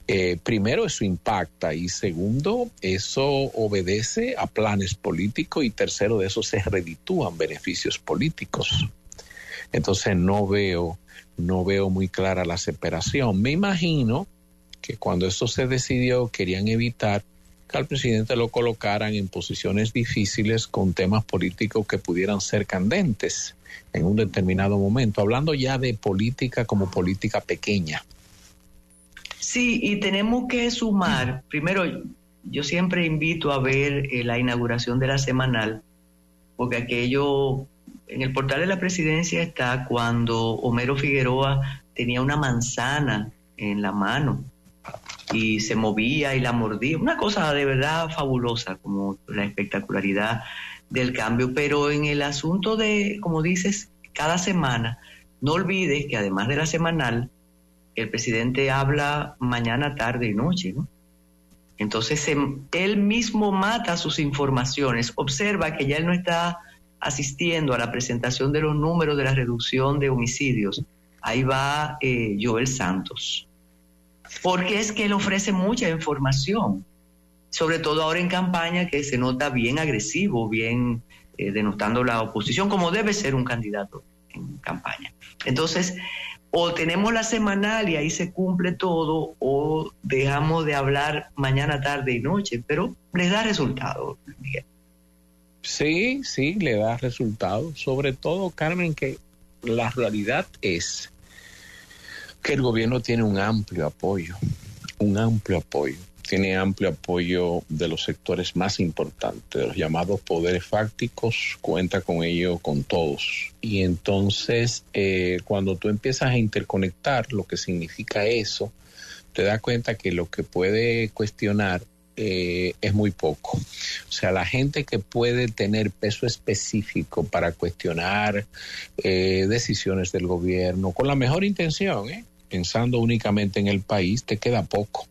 eh, primero eso impacta y segundo eso obedece a planes políticos y tercero de eso se reditúan beneficios políticos. Entonces no veo, no veo muy clara la separación. Me imagino que cuando esto se decidió querían evitar que al presidente lo colocaran en posiciones difíciles con temas políticos que pudieran ser candentes en un determinado momento, hablando ya de política como política pequeña. Sí, y tenemos que sumar, primero, yo siempre invito a ver eh, la inauguración de la semanal, porque aquello en el portal de la presidencia está cuando Homero Figueroa tenía una manzana en la mano y se movía y la mordía. Una cosa de verdad fabulosa, como la espectacularidad del cambio. Pero en el asunto de, como dices, cada semana, no olvides que además de la semanal, el presidente habla mañana, tarde y noche, ¿no? Entonces él mismo mata sus informaciones, observa que ya él no está asistiendo a la presentación de los números de la reducción de homicidios, ahí va eh, Joel Santos. Porque es que él ofrece mucha información, sobre todo ahora en campaña que se nota bien agresivo, bien eh, denotando la oposición, como debe ser un candidato en campaña. Entonces, o tenemos la semanal y ahí se cumple todo, o dejamos de hablar mañana, tarde y noche, pero les da resultado, Miguel. Sí, sí, le da resultados. Sobre todo, Carmen, que la realidad es que el gobierno tiene un amplio apoyo, un amplio apoyo. Tiene amplio apoyo de los sectores más importantes, de los llamados poderes fácticos, cuenta con ello con todos. Y entonces, eh, cuando tú empiezas a interconectar lo que significa eso, te das cuenta que lo que puede cuestionar eh, es muy poco. O sea, la gente que puede tener peso específico para cuestionar eh, decisiones del gobierno con la mejor intención, ¿eh? Pensando únicamente en el país, te queda poco.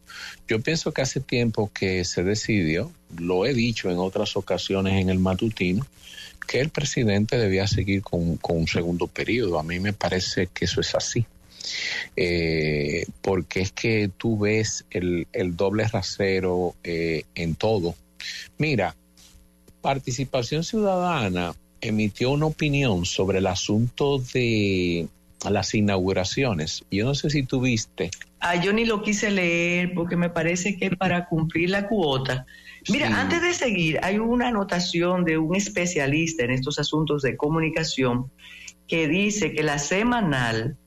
Yo pienso que hace tiempo que se decidió, lo he dicho en otras ocasiones en el matutino, que el presidente debía seguir con, con un segundo periodo. A mí me parece que eso es así. Eh, porque es que tú ves el, doble rasero eh, en todo. Mira, Participación Ciudadana emitió una opinión sobre el asunto de las inauguraciones. Yo no sé si tú viste Ah, yo ni lo quise leer porque me parece que es para cumplir la cuota. Mira, antes de seguir, hay una anotación de un especialista en estos asuntos de comunicación que dice que la semanal,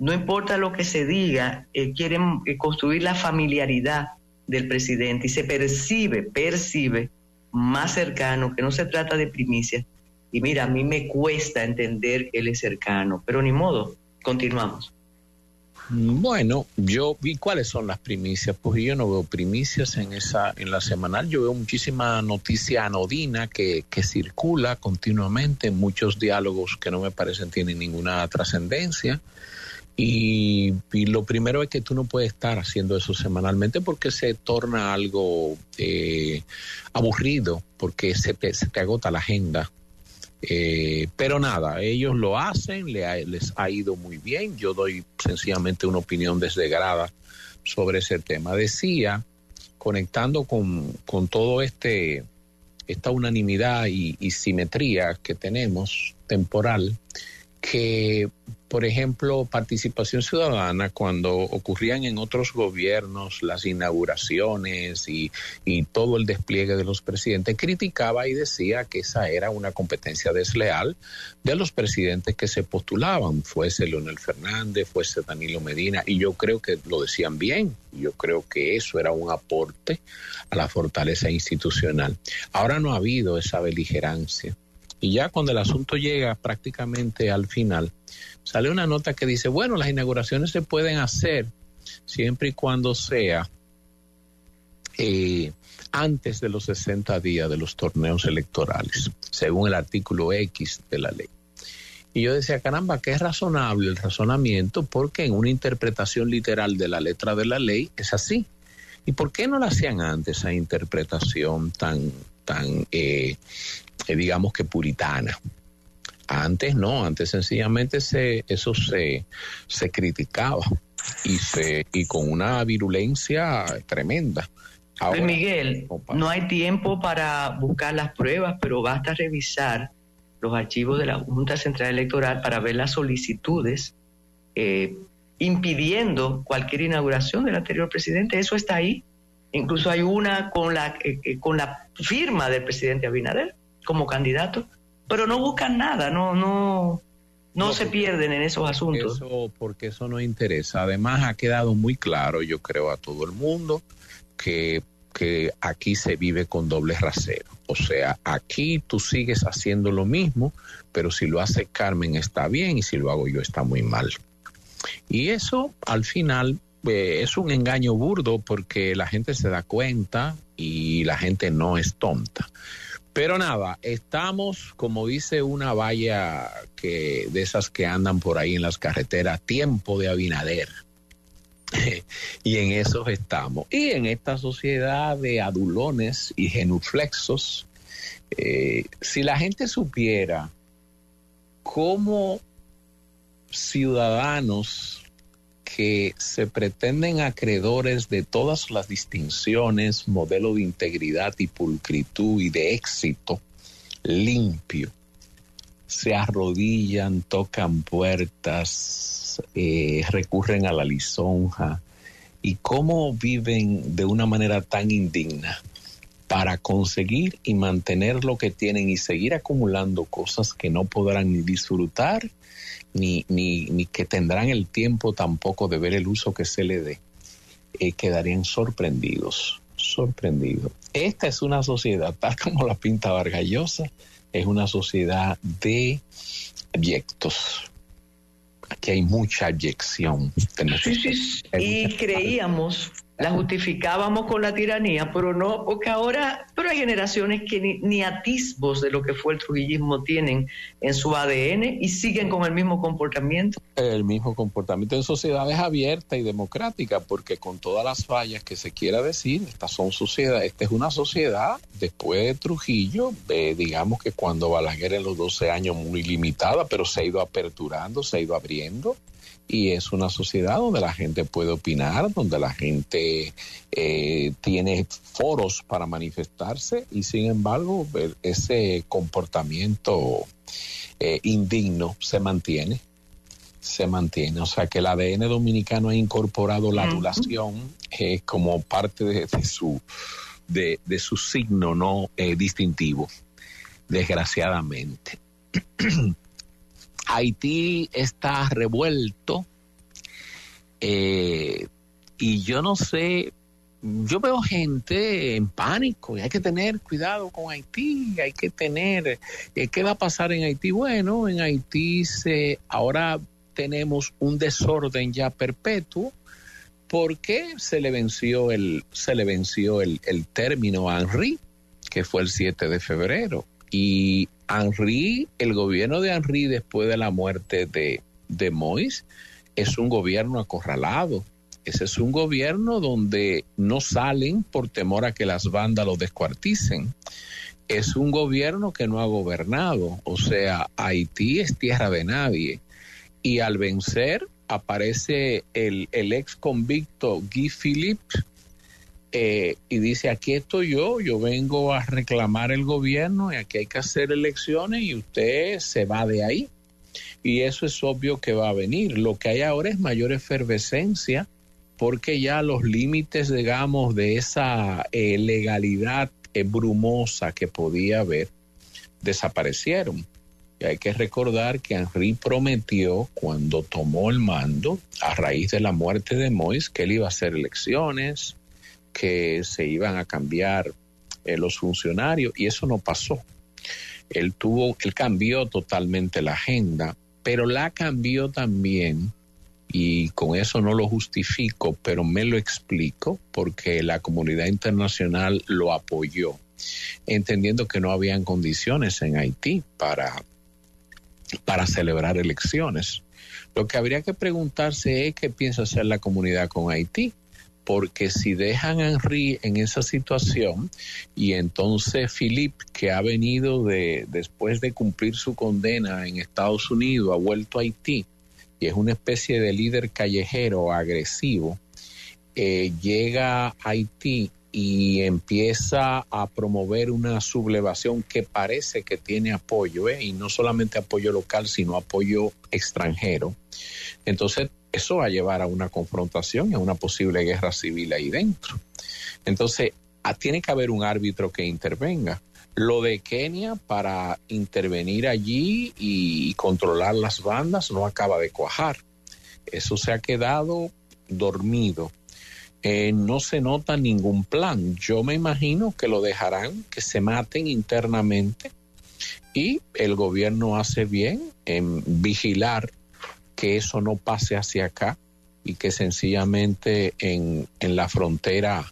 no importa lo que se diga, eh, quieren eh, construir la familiaridad del presidente y se percibe, percibe más cercano, que no se trata de primicia. Y mira, a mí me cuesta entender que él es cercano, pero ni modo, continuamos. Bueno, yo vi cuáles son las primicias, pues yo no veo primicias en esa, en la semanal, yo veo muchísima noticia anodina que, que circula continuamente, muchos diálogos que no me parecen tienen ninguna trascendencia. Y, lo primero es que tú no puedes estar haciendo eso semanalmente porque se torna algo eh, aburrido, porque se se te agota la agenda eh, pero nada, ellos lo hacen, les ha ido muy bien. Yo doy sencillamente una opinión desdegrada sobre ese tema. Decía, conectando con, con todo este esta unanimidad y simetría que tenemos temporal, que por ejemplo, participación ciudadana, cuando ocurrían en otros gobiernos las inauguraciones y, todo el despliegue de los presidentes, criticaba y decía que esa era una competencia desleal de los presidentes que se postulaban, fuese Leonel Fernández, fuese Danilo Medina, y yo creo que lo decían bien, yo creo que eso era un aporte a la fortaleza institucional. Ahora no ha habido esa beligerancia. Y ya cuando el asunto llega prácticamente al final, sale una nota que dice, bueno, las inauguraciones se pueden hacer siempre y cuando sea eh, antes de los 60 días de los torneos electorales, según el artículo X de la ley. Y yo decía, caramba, que es razonable el razonamiento porque en una interpretación literal de la letra de la ley es así. ¿Y por qué no la hacían antes esa interpretación tan, tan eh, eh, digamos que puritana? Antes no, antes sencillamente se, eso se, se criticaba y, se, y con una virulencia tremenda. Ahora, Miguel, no hay tiempo para buscar las pruebas, pero basta revisar los archivos de la Junta Central Electoral para ver las solicitudes eh, impidiendo cualquier inauguración del anterior presidente. Eso está ahí. Incluso hay una con la, eh, eh, con la firma del presidente Abinader como candidato pero no buscan nada, no, no, no, se pierden en esos asuntos. Eso, porque eso no interesa. Además, ha quedado muy claro, yo creo, a todo el mundo que, que aquí se vive con doble rasero. O sea, aquí tú sigues haciendo lo mismo, pero si lo hace Carmen está bien y si lo hago yo está muy mal. Y eso al final eh, es un engaño burdo porque la gente se da cuenta y la gente no es tonta. Pero nada, estamos, como dice una valla que, de esas que andan por ahí en las carreteras, tiempo de Abinader. y en eso estamos. Y en esta sociedad de adulones y genuflexos, eh, si la gente supiera cómo ciudadanos que se pretenden acreedores de todas las distinciones, modelo de integridad y pulcritud y de éxito limpio. Se arrodillan, tocan puertas, eh, recurren a la lisonja y cómo viven de una manera tan indigna para conseguir y mantener lo que tienen y seguir acumulando cosas que no podrán ni disfrutar ni, ni, ni que tendrán el tiempo tampoco de ver el uso que se le dé, eh, quedarían sorprendidos, sorprendidos. Esta es una sociedad, tal como la pinta Vargallosa, es una sociedad de abyectos. Aquí hay mucha abyección. Y creíamos la justificábamos con la tiranía, pero no, porque ahora, pero hay generaciones que ni, atisbos de lo que fue el trujillismo tienen en su ADN y siguen con el mismo comportamiento. El mismo comportamiento en sociedades abiertas y democráticas, porque con todas las fallas que se quiera decir, estas son sociedades, esta es una sociedad después de Trujillo, digamos que cuando Balaguer en los 12 años muy limitada, pero se ha ido aperturando, se ha ido abriendo y es una sociedad donde la gente puede opinar, donde la gente eh, tiene foros para manifestarse y sin embargo ese comportamiento eh, indigno se mantiene. se mantiene. O sea que el ADN dominicano ha incorporado la adulación eh, como parte de, su de, su signo no eh, distintivo, desgraciadamente. Haití está revuelto eh, y yo no sé, yo veo gente en pánico y hay que tener cuidado con Haití, hay que tener, eh, ¿qué va a pasar en Haití? Bueno, en Haití se, ahora tenemos un desorden ya perpetuo porque se le venció el, se le venció el, el término a Henry, que fue el 7 de febrero. Y Henry, el gobierno de Henry después de la muerte de, de Mois, es un gobierno acorralado ese es un gobierno donde no salen por temor a que las bandas lo descuarticen. Es un gobierno que no ha gobernado, o sea, Haití es tierra de nadie. Y al vencer aparece el, ex convicto Guy Philippe eh, y dice, aquí estoy yo, yo vengo a reclamar el gobierno y aquí hay que hacer elecciones y usted se va de ahí. Y eso es obvio que va a venir. Lo que hay ahora es mayor efervescencia porque ya los límites, digamos, de esa eh, legalidad eh, brumosa que podía haber desaparecieron. Y hay que recordar que Henry prometió cuando tomó el mando, a raíz de la muerte de Mois, que él iba a hacer elecciones, que se iban a cambiar eh, los funcionarios, y eso no pasó. Él tuvo, él cambió totalmente la agenda, pero la cambió también y con eso no lo justifico, pero me lo explico porque la comunidad internacional lo apoyó, entendiendo que no habían condiciones en Haití para, para celebrar elecciones. Lo que habría que preguntarse es qué piensa hacer la comunidad con Haití, porque si dejan a Henry en esa situación y entonces Philip, que ha venido de, después de cumplir su condena en Estados Unidos, ha vuelto a Haití, y es una especie de líder callejero agresivo, eh, llega a Haití y empieza a promover una sublevación que parece que tiene apoyo, ¿eh? y no solamente apoyo local, sino apoyo extranjero. Entonces, eso va a llevar a una confrontación y a una posible guerra civil ahí dentro. Entonces, ah, tiene que haber un árbitro que intervenga. Lo de Kenia para intervenir allí y controlar las bandas no acaba de cuajar. Eso se ha quedado dormido. Eh, no se nota ningún plan. Yo me imagino que lo dejarán, que se maten internamente y el gobierno hace bien en vigilar que eso no pase hacia acá y que sencillamente en, en la frontera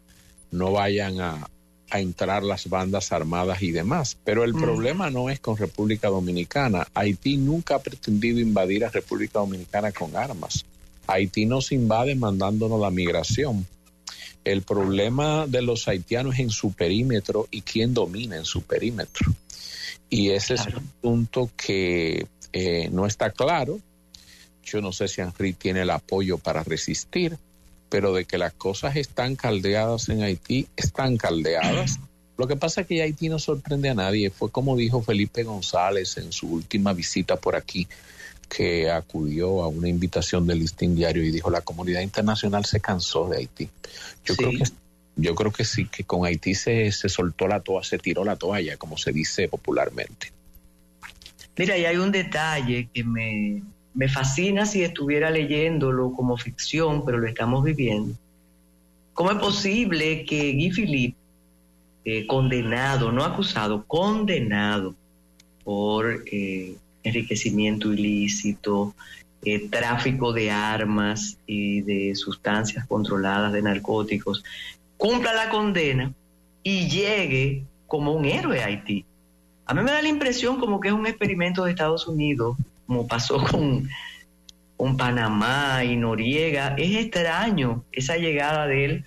no vayan a, a entrar las bandas armadas y demás. Pero el mm. problema no es con República Dominicana. Haití nunca ha pretendido invadir a República Dominicana con armas. Haití nos invade mandándonos la migración. El problema de los haitianos es en su perímetro y quién domina en su perímetro. Y ese es un punto que eh, no está claro. Yo no sé si Henry tiene el apoyo para resistir pero de que las cosas están caldeadas en Haití, están caldeadas. Lo que pasa es que Haití no sorprende a nadie. Fue como dijo Felipe González en su última visita por aquí, que acudió a una invitación del listín diario y dijo la comunidad internacional se cansó de Haití. Yo creo que yo creo que sí, que con Haití se, se soltó la toalla, se tiró la toalla, como se dice popularmente. Mira, y hay un detalle que me, me fascina si estuviera leyéndolo como ficción, pero lo estamos viviendo. ¿Cómo es posible que Guy Philippe, eh, condenado, no acusado, condenado por eh, enriquecimiento ilícito, eh, tráfico de armas y de sustancias controladas, de narcóticos, cumpla la condena y llegue como un héroe a Haití? A mí me da la impresión como que es un experimento de Estados Unidos como pasó con, con Panamá y Noriega, es extraño esa llegada de él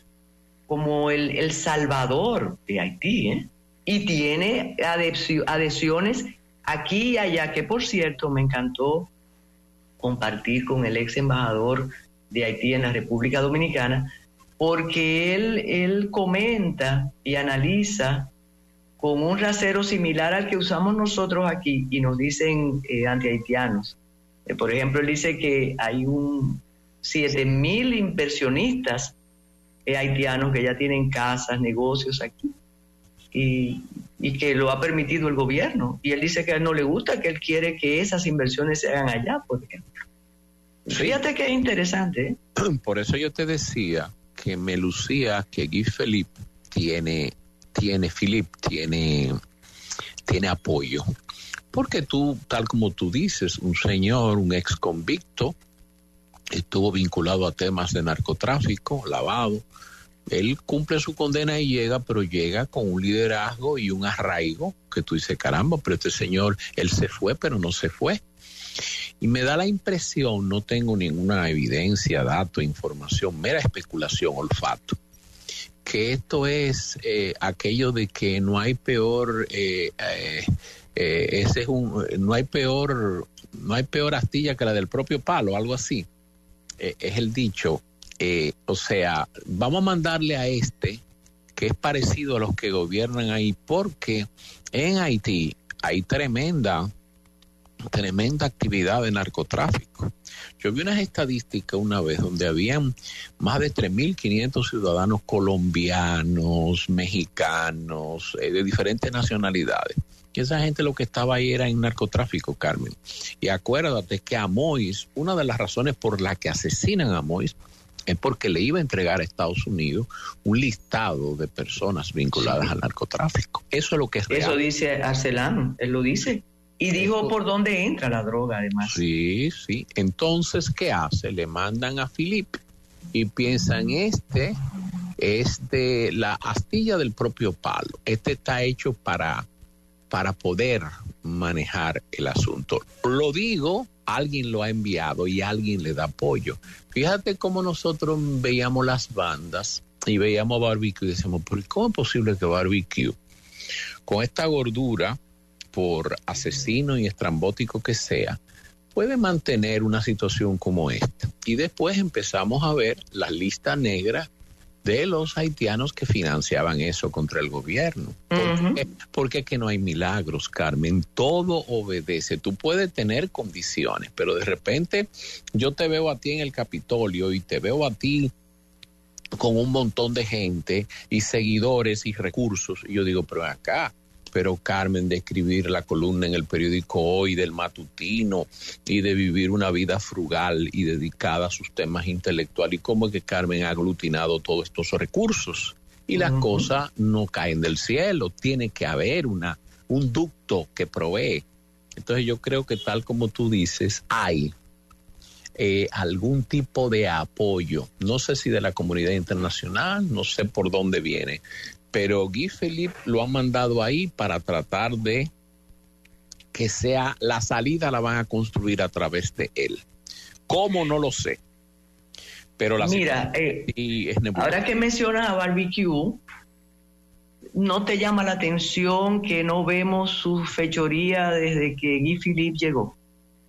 como el, salvador de Haití, ¿eh? y tiene adhesiones aquí y allá, que por cierto me encantó compartir con el ex embajador de Haití en la República Dominicana, porque él, él comenta y analiza con un rasero similar al que usamos nosotros aquí y nos dicen eh, anti-haitianos. Eh, por ejemplo, él dice que hay un 7 mil inversionistas eh, haitianos que ya tienen casas, negocios aquí. Y, y, que lo ha permitido el gobierno. Y él dice que a él no le gusta, que él quiere que esas inversiones se hagan allá, por ejemplo. Fíjate que es interesante. ¿eh? Por eso yo te decía que me lucía que Guy Philippe tiene, tiene, Philip tiene, tiene apoyo. Porque tú, tal como tú dices, un señor, un ex convicto, estuvo vinculado a temas de narcotráfico, lavado. Él cumple su condena y llega, pero llega con un liderazgo y un arraigo que tú dices, caramba, pero este señor, él se fue, pero no se fue. Y me da la impresión, no tengo ninguna evidencia, dato, información, mera especulación, olfato, que esto es eh, aquello de que no hay peor, eh, eh, ese es un, no hay peor, no hay peor astilla que la del propio palo, algo así. es el dicho. O sea, vamos a mandarle a este que es parecido a los que gobiernan ahí, porque en Haití hay tremenda tremenda actividad de narcotráfico. Yo vi unas estadísticas una vez donde habían más de 3.500 ciudadanos colombianos, mexicanos, eh, de diferentes nacionalidades. Y esa gente lo que estaba ahí era en narcotráfico, Carmen. Y acuérdate que a Mois, una de las razones por las que asesinan a Mois es porque le iba a entregar a Estados Unidos un listado de personas vinculadas al narcotráfico. Eso es lo que es Eso dice Arcelano, él lo dice. Y dijo por dónde entra la droga, además. Sí, sí. Entonces, ¿qué hace? Le mandan a Filipe y piensan, este es de la astilla del propio palo. Este está hecho para, para poder manejar el asunto. Lo digo, alguien lo ha enviado y alguien le da apoyo. Fíjate cómo nosotros veíamos las bandas y veíamos barbecue y decíamos, ¿pero cómo es posible que barbecue con esta gordura por asesino y estrambótico que sea, puede mantener una situación como esta. Y después empezamos a ver la lista negra de los haitianos que financiaban eso contra el gobierno. Porque es que no hay milagros, Carmen. Todo obedece. Tú puedes tener condiciones, pero de repente yo te veo a ti en el Capitolio y te veo a ti con un montón de gente y seguidores y recursos. Y yo digo, pero acá, pero Carmen de escribir la columna en el periódico Hoy del matutino y de vivir una vida frugal y dedicada a sus temas intelectuales y cómo es que Carmen ha aglutinado todos estos recursos. Y las cosas no caen del cielo, tiene que haber una un ducto que provee. Entonces yo creo que tal como tú dices, hay eh, algún tipo de apoyo, no sé si de la comunidad internacional, no sé por dónde viene, pero Guy Philippe lo han mandado ahí para tratar de que sea la salida la van a construir a través de él. ¿Cómo? No lo sé. Pero la Mira, eh, es ahora que menciona a Barbecue, ¿no te llama la atención que no vemos su fechoría desde que Guy Philippe llegó?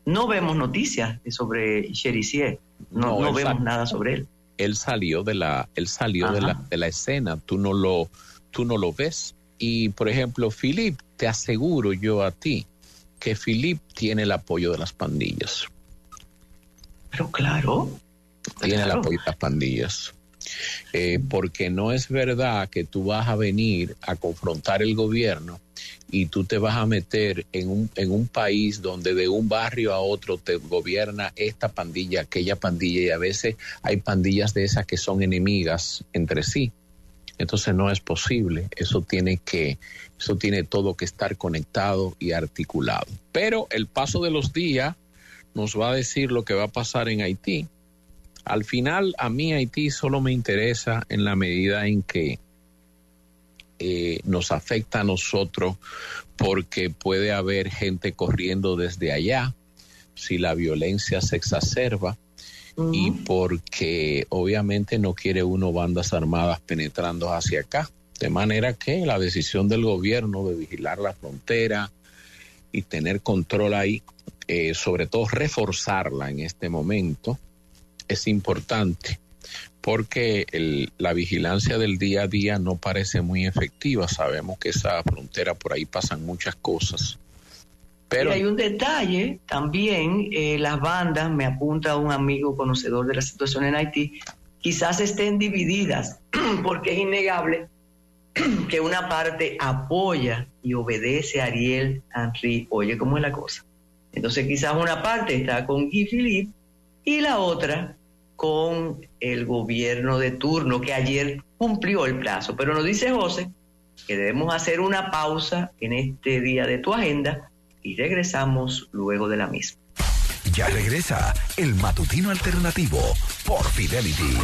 No vemos noticias sobre Cherizier, no, no, vemos nada sobre él. Él salió de la, él salió de la, de la escena, tú no lo, tú no lo ves. Y, por ejemplo, Philip, te aseguro yo a ti que Philip tiene el apoyo de las pandillas. Pero claro. Tiene el apoyo de las pandillas. Eh, porque no es verdad que tú vas a venir a confrontar el gobierno y tú te vas a meter en un, en un país donde de un barrio a otro te gobierna esta pandilla, aquella pandilla, y a veces hay pandillas de esas que son enemigas entre sí. Entonces no es posible. Eso tiene que, eso tiene todo que estar conectado y articulado. Pero el paso de los días nos va a decir lo que va a pasar en Haití. Al final, a mí Haití solo me interesa en la medida en que eh, nos afecta a nosotros porque puede haber gente corriendo desde allá si la violencia se exacerba y porque obviamente no quiere uno bandas armadas penetrando hacia acá. De manera que la decisión del gobierno de vigilar la frontera y tener control ahí, eh, sobre todo reforzarla en este momento, es importante porque la vigilancia del día a día no parece muy efectiva. Sabemos que esa frontera por ahí pasan muchas cosas Pero y hay un detalle también, eh, las bandas, me apunta un amigo conocedor de la situación en Haití, quizás estén divididas, porque es innegable que una parte apoya y obedece a Ariel Henry, oye cómo es la cosa. Entonces quizás una parte está con Guy Philippe y la otra con el gobierno de turno que ayer cumplió el plazo. Pero nos dice José que debemos hacer una pausa en este día de tu agenda y regresamos luego de la misma. Ya regresa el matutino alternativo por Fidelity.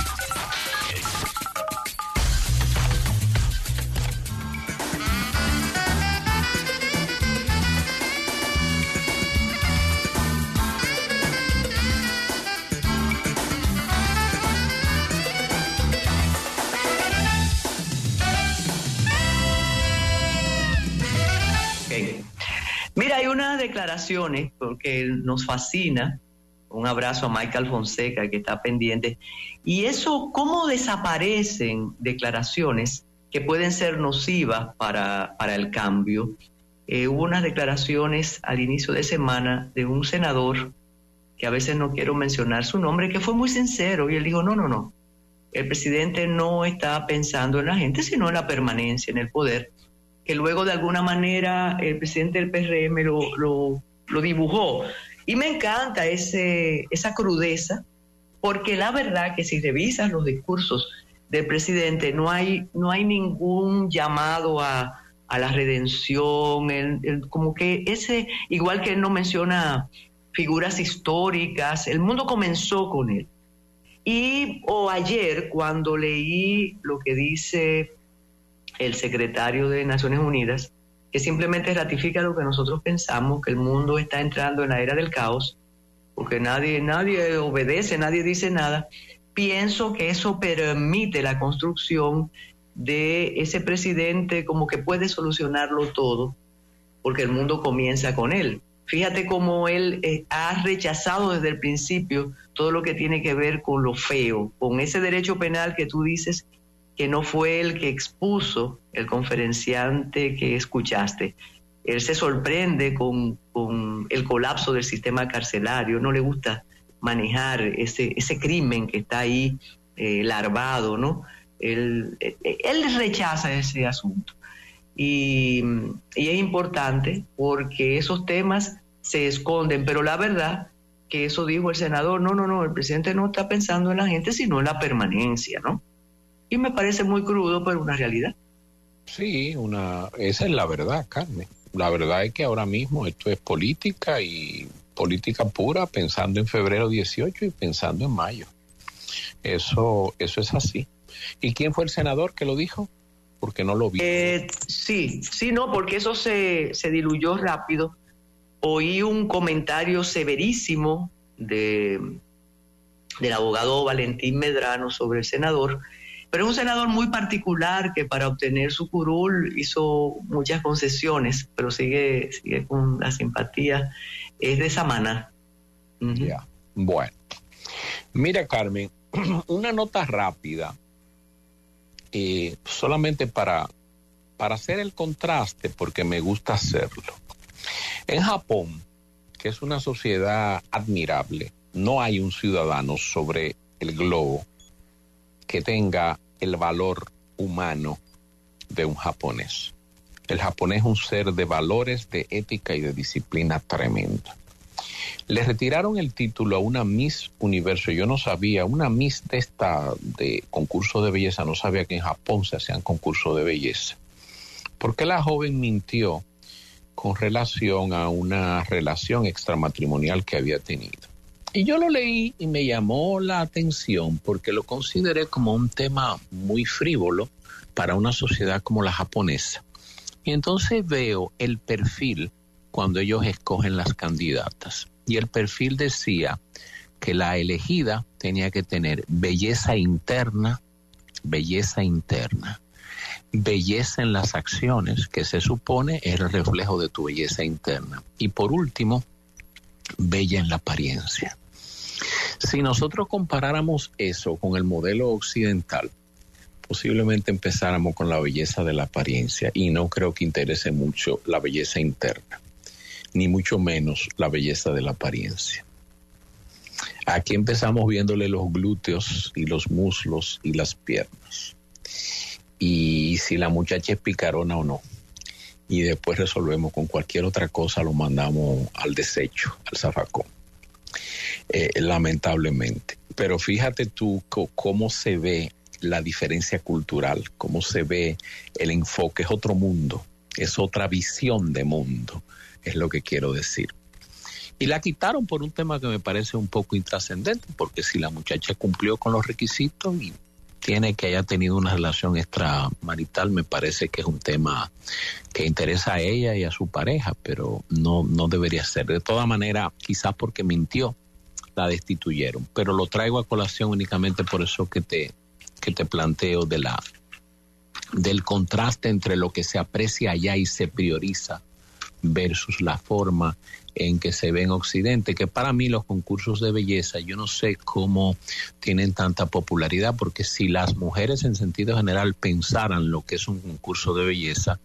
Declaraciones porque nos fascina. Un abrazo a Michael Fonseca que está pendiente. Y eso, ¿cómo desaparecen declaraciones que pueden ser nocivas para, para el cambio? Eh, hubo unas declaraciones al inicio de semana de un senador, que a veces no quiero mencionar su nombre, que fue muy sincero y él dijo, no, no, no, el presidente no está pensando en la gente, sino en la permanencia en el poder que luego de alguna manera el presidente del PRM lo, lo, dibujó. Y me encanta ese, esa crudeza, porque la verdad que si revisas los discursos del presidente, no hay, no hay ningún llamado a, a la redención, como que ese, igual que él no menciona figuras históricas, el mundo comenzó con él. Y o ayer, cuando leí lo que dice el secretario de Naciones Unidas, que simplemente ratifica lo que nosotros pensamos, que el mundo está entrando en la era del caos, porque nadie, nadie obedece, nadie dice nada. Pienso que eso permite la construcción de ese presidente como que puede solucionarlo todo, porque el mundo comienza con él. Fíjate cómo él eh, ha rechazado desde el principio todo lo que tiene que ver con lo feo, con ese derecho penal que tú dices que no fue el que expuso el conferenciante que escuchaste. Él se sorprende con, el colapso del sistema carcelario, no le gusta manejar ese, ese crimen que está ahí eh, larvado, ¿no? Él, él, rechaza ese asunto. Y, y, es importante porque esos temas se esconden, pero la verdad que eso dijo el senador, no, no, no, el presidente no está pensando en la gente, sino en la permanencia, ¿no? Y me parece muy crudo, pero una realidad. Sí, una, esa es la verdad, Carmen. La verdad es que ahora mismo esto es política y política pura, pensando en febrero 18 y pensando en mayo. Eso, eso es así. ¿Y quién fue el senador que lo dijo? Porque no lo vi. Eh, sí, sí, no, porque eso se, se diluyó rápido. Oí un comentario severísimo de, del abogado Valentín Medrano sobre el senador, pero es un senador muy particular que para obtener su curul hizo muchas concesiones, pero sigue, sigue con la simpatía. Es de Samana. Ya, bueno. Mira, Carmen, una nota rápida, eh, solamente para, para hacer el contraste, porque me gusta hacerlo. En Japón, que es una sociedad admirable, no hay un ciudadano sobre el globo que tenga el valor humano de un japonés. El japonés es un ser de valores, de ética y de disciplina tremenda. Le retiraron el título a una Miss Universo. Yo no sabía, una Miss de esta de concurso de belleza, no sabía que en Japón se hacían concursos de belleza. Porque la joven mintió con relación a una relación extramatrimonial que había tenido. Y yo lo leí y me llamó la atención porque lo consideré como un tema muy frívolo para una sociedad como la japonesa. Y entonces veo el perfil cuando ellos escogen las candidatas. Y el perfil decía que la elegida tenía que tener belleza interna, belleza interna, belleza en las acciones, que se supone es el reflejo de tu belleza interna. Y por último, bella en la apariencia. Si nosotros comparáramos eso con el modelo occidental, posiblemente empezáramos con la belleza de la apariencia y no creo que interese mucho la belleza interna. ni mucho menos la belleza de la apariencia. Aquí empezamos viéndole los glúteos y los muslos y las piernas. Y si la muchacha es picarona o no. Y después resolvemos con cualquier otra cosa, lo mandamos al desecho, al zafacón. Eh, lamentablemente. Pero fíjate tú cómo se ve la diferencia cultural, cómo se ve el enfoque, es otro mundo, es otra visión de mundo, es lo que quiero decir. Y la quitaron por un tema que me parece un poco intrascendente, porque si la muchacha cumplió con los requisitos y tiene que haya tenido una relación extramarital, me parece que es un tema que interesa a ella y a su pareja, pero no, no debería ser. De todas maneras, quizás porque mintió, la destituyeron. Pero lo traigo a colación únicamente por eso que te, que te planteo de la del contraste entre lo que se aprecia allá y se prioriza versus la forma en que se ve en Occidente, que para mí los concursos de belleza, yo no sé cómo tienen tanta popularidad, porque si las mujeres en sentido general pensaran lo que es un concurso de belleza,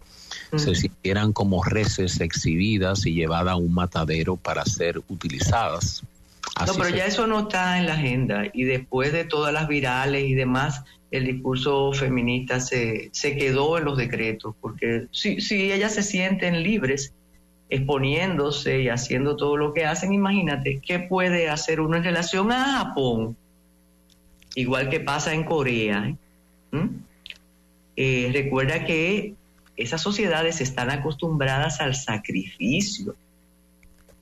se sintieran como reces exhibidas y llevadas a un matadero para ser utilizadas. no, pero ya eso no está en la agenda y después de todas las virales y demás, el discurso feminista se, se quedó en los decretos, porque si, si ellas se sienten libres exponiéndose y haciendo todo lo que hacen, imagínate, ¿qué puede hacer uno en relación a Japón? Igual que pasa en Corea. ¿eh? Eh, recuerda que esas sociedades están acostumbradas al sacrificio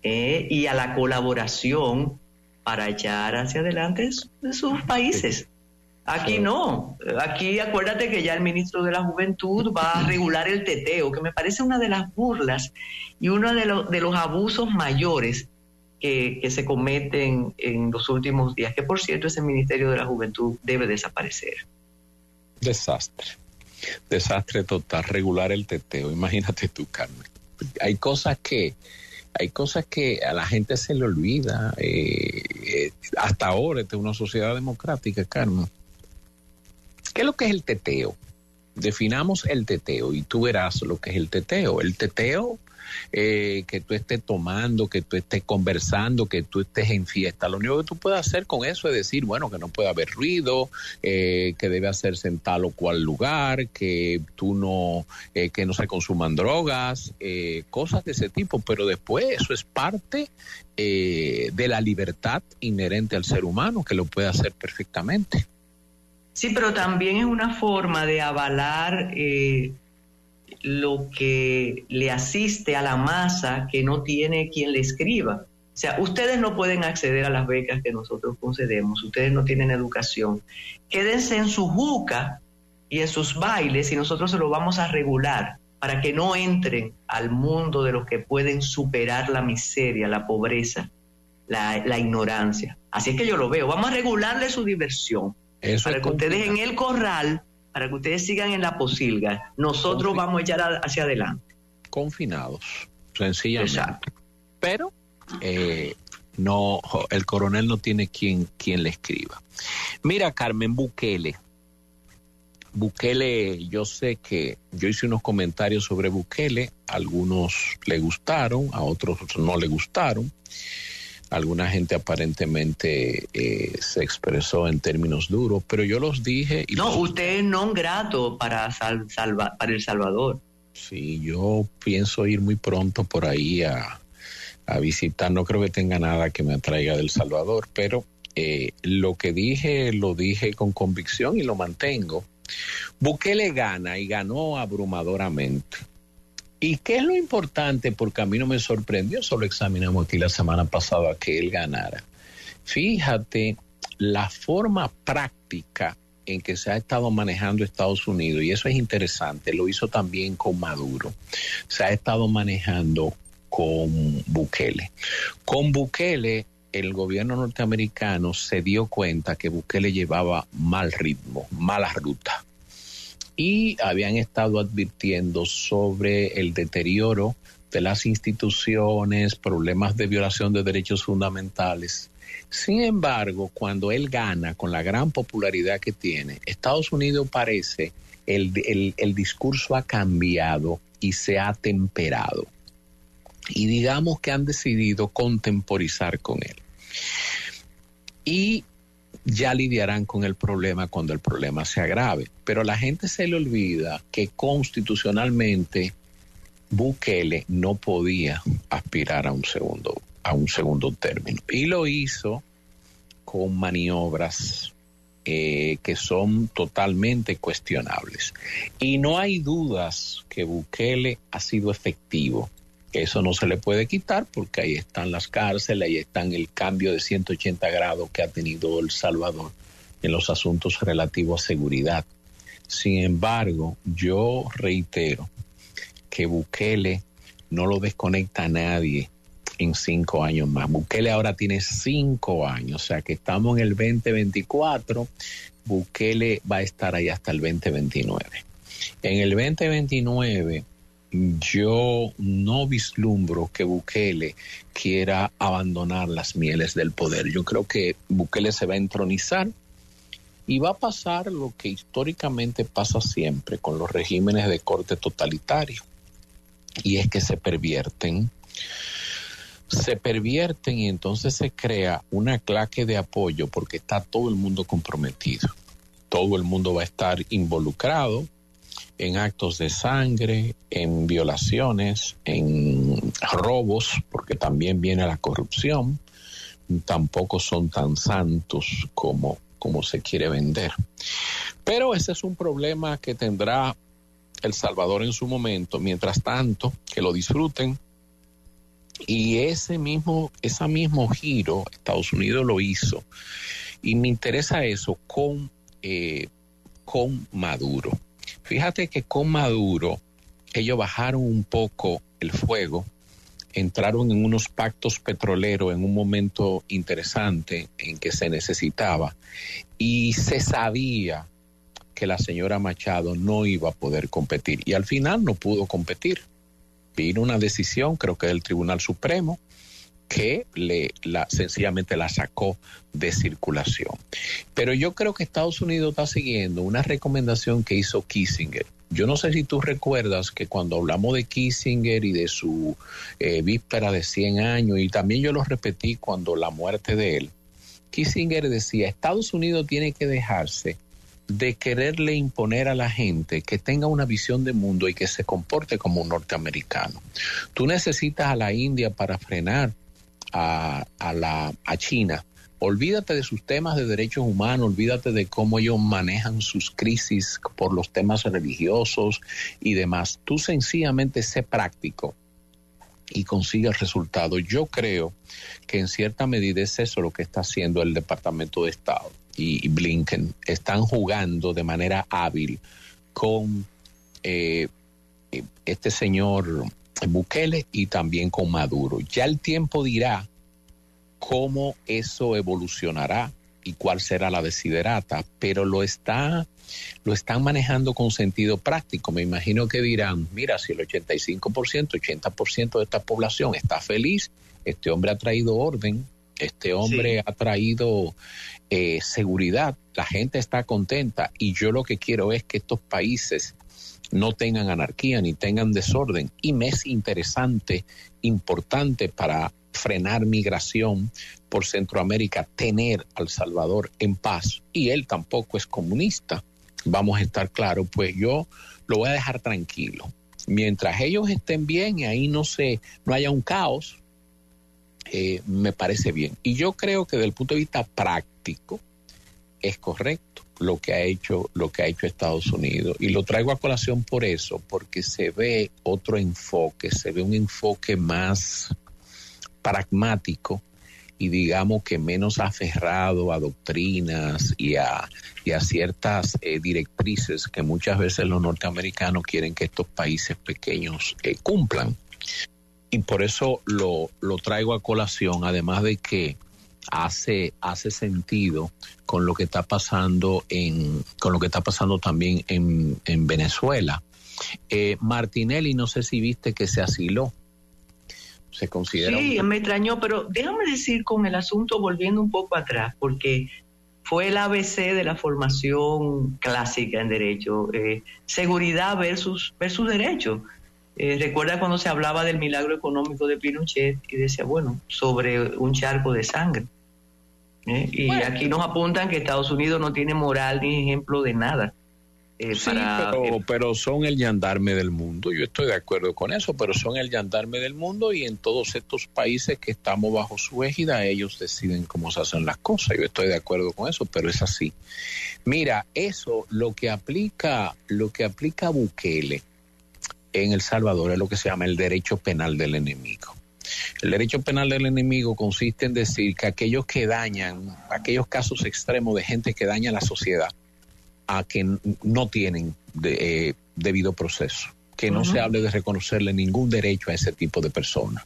¿eh? y a la colaboración para echar hacia adelante sus países. Aquí no, aquí acuérdate que ya el ministro de la Juventud va a regular el teteo, que me parece una de las burlas y uno de, los de los abusos mayores que, que, se cometen en los últimos días, que por cierto ese Ministerio de la Juventud debe desaparecer. Desastre, desastre total, regular el teteo, imagínate tú, Carmen. Hay cosas que hay cosas que a la gente se le olvida. Eh, eh, hasta ahora, esta es una sociedad democrática, Carmen. ¿Qué es lo que es el teteo? Definamos el teteo y tú verás lo que es el teteo. El teteo, eh, que tú estés tomando, que tú estés conversando, que tú estés en fiesta. Lo único que tú puedes hacer con eso es decir, bueno, que no puede haber ruido, eh, que debe hacerse en tal o cual lugar, que tú no, eh, que no se consuman drogas, cosas de ese tipo. Pero después eso es parte de la libertad inherente al ser humano, que lo puede hacer perfectamente. Sí, pero también es una forma de avalar eh, lo que le asiste a la masa que no tiene quien le escriba. O sea, ustedes no pueden acceder a las becas que nosotros concedemos, ustedes no tienen educación. Quédense en su juca y en sus bailes y nosotros se lo vamos a regular para que no entren al mundo de los que pueden superar la miseria, la pobreza, la, la ignorancia. Así es que yo lo veo. Vamos a regularle su diversión para que ustedes en el corral, para que ustedes sigan en la posilga, nosotros vamos a echar hacia adelante. Confinados, sencillamente. Pero eh, no, el coronel no tiene quien, quien le escriba. Mira, Carmen Bukele. Bukele, yo sé que yo hice unos comentarios sobre Bukele, algunos le gustaron, a otros no le gustaron alguna gente aparentemente eh, se expresó en términos duros, pero yo los dije... Y no, usted es non grato para, para El Salvador. Sí, yo pienso ir muy pronto por ahí a, visitar, no creo que tenga nada que me atraiga del Salvador, pero eh, lo que dije lo dije con convicción y lo mantengo. Bukele gana y ganó abrumadoramente. ¿Y qué es lo importante? Porque a mí no me sorprendió, solo examinamos aquí la semana pasada que él ganara. Fíjate la forma práctica en que se ha estado manejando Estados Unidos, y eso es interesante, lo hizo también con Maduro, se ha estado manejando con Bukele. Con Bukele, el gobierno norteamericano se dio cuenta que Bukele llevaba mal ritmo, mala ruta y habían estado advirtiendo sobre el deterioro de las instituciones, problemas de violación de derechos fundamentales. Sin embargo, cuando él gana con la gran popularidad que tiene, Estados Unidos parece, el, el, discurso ha cambiado y se ha temperado. y digamos que han decidido contemporizar con él. Y ya lidiarán con el problema cuando el problema se agrave. Pero a la gente se le olvida que constitucionalmente Bukele no podía aspirar a un segundo, a un segundo término. Y lo hizo con maniobras eh, que son totalmente cuestionables. Y no hay dudas que Bukele ha sido efectivo. Eso no se le puede quitar porque ahí están las cárceles, ahí están el cambio de 180 grados que ha tenido El Salvador en los asuntos relativos a seguridad. Sin embargo, yo reitero que Bukele no lo desconecta a nadie en cinco años más. Bukele ahora tiene cinco años, o sea que estamos en el 2024, Bukele va a estar ahí hasta el 2029. En el 2029 yo no vislumbro que Bukele quiera abandonar las mieles del poder. Yo creo que Bukele se va a entronizar y va a pasar lo que históricamente pasa siempre con los regímenes de corte totalitario, y es que se pervierten se pervierten y entonces se crea una claque de apoyo porque está todo el mundo comprometido. Todo el mundo va a estar involucrado en actos de sangre, en violaciones, en robos, porque también viene la corrupción. Tampoco son tan santos como, como se quiere vender. Pero ese es un problema que tendrá El Salvador en su momento. Mientras tanto, que lo disfruten y ese mismo, ese mismo giro, Estados Unidos lo hizo. Y me interesa eso con, eh, con Maduro. Fíjate que con Maduro ellos bajaron un poco el fuego, entraron en unos pactos petroleros en un momento interesante en que se necesitaba y se sabía que la señora Machado no iba a poder competir y al final no pudo competir. Vino una decisión, creo que del Tribunal Supremo, que le la, sencillamente la sacó de circulación. Pero yo creo que Estados Unidos está siguiendo una recomendación que hizo Kissinger. Yo no sé si tú recuerdas que cuando hablamos de Kissinger y de su eh, víspera de 100 años, y también yo lo repetí cuando la muerte de él, Kissinger decía, Estados Unidos tiene que dejarse de quererle imponer a la gente que tenga una visión de mundo y que se comporte como un norteamericano. Tú necesitas a la India para frenar a, la, a China. Olvídate de sus temas de derechos humanos, olvídate de cómo ellos manejan sus crisis por los temas religiosos y demás. Tú sencillamente sé práctico y consigue el resultado. Yo creo que en cierta medida es eso lo que está haciendo el Departamento de Estado y Blinken están jugando de manera hábil con eh, este señor Bukele y también con Maduro. Ya el tiempo dirá cómo eso evolucionará y cuál será la desiderata, pero lo está lo están manejando con sentido práctico. Me imagino que dirán, mira, si el 85%, 80% de esta población está feliz, este hombre ha traído orden, este hombre ha traído eh, seguridad, la gente está contenta y yo lo que quiero es que estos países no tengan anarquía ni tengan desorden. Y me es interesante, importante para frenar migración por Centroamérica, tener al Salvador en paz. Y él tampoco es comunista, vamos a estar claros, pues yo lo voy a dejar tranquilo. Mientras ellos estén bien y ahí no se, no haya un caos, eh, me parece bien. Y yo creo que desde el punto de vista práctico es correcto lo que ha hecho lo que ha hecho Estados Unidos. Y lo traigo a colación por eso porque se ve otro enfoque se ve un enfoque más pragmático y digamos que menos aferrado a doctrinas y a, y a ciertas eh, directrices que muchas veces los norteamericanos quieren que estos países pequeños eh, cumplan. Y por eso lo, lo traigo a colación, además de que hace, hace sentido con lo que está pasando en, con lo que está pasando también en, en Venezuela. Eh, Martinelli, no sé si viste que se asiló. Se considera. Sí, me extrañó, pero déjame decir con el asunto volviendo un poco atrás, porque fue el ABC de la formación clásica en derecho, eh, seguridad versus, versus derecho. Eh, recuerda cuando se hablaba del milagro económico de Pinochet y decía, bueno, sobre un charco de sangre. ¿eh? Y aquí nos apuntan que Estados Unidos no tiene moral ni ejemplo de nada. Eh, sí, pero, pero, son el yandarme del mundo, yo estoy de acuerdo con eso, pero son el yandarme del mundo y en todos estos países que estamos bajo su égida, ellos deciden cómo se hacen las cosas, yo estoy de acuerdo con eso, pero es así. Mira, eso lo que aplica, lo que aplica Bukele en El Salvador es lo que se llama el derecho penal del enemigo. El derecho penal del enemigo consiste en decir que aquellos que dañan, aquellos casos extremos de gente que daña a la sociedad, a que no tienen eh, debido proceso, que no se hable de reconocerle ningún derecho a ese tipo de personas,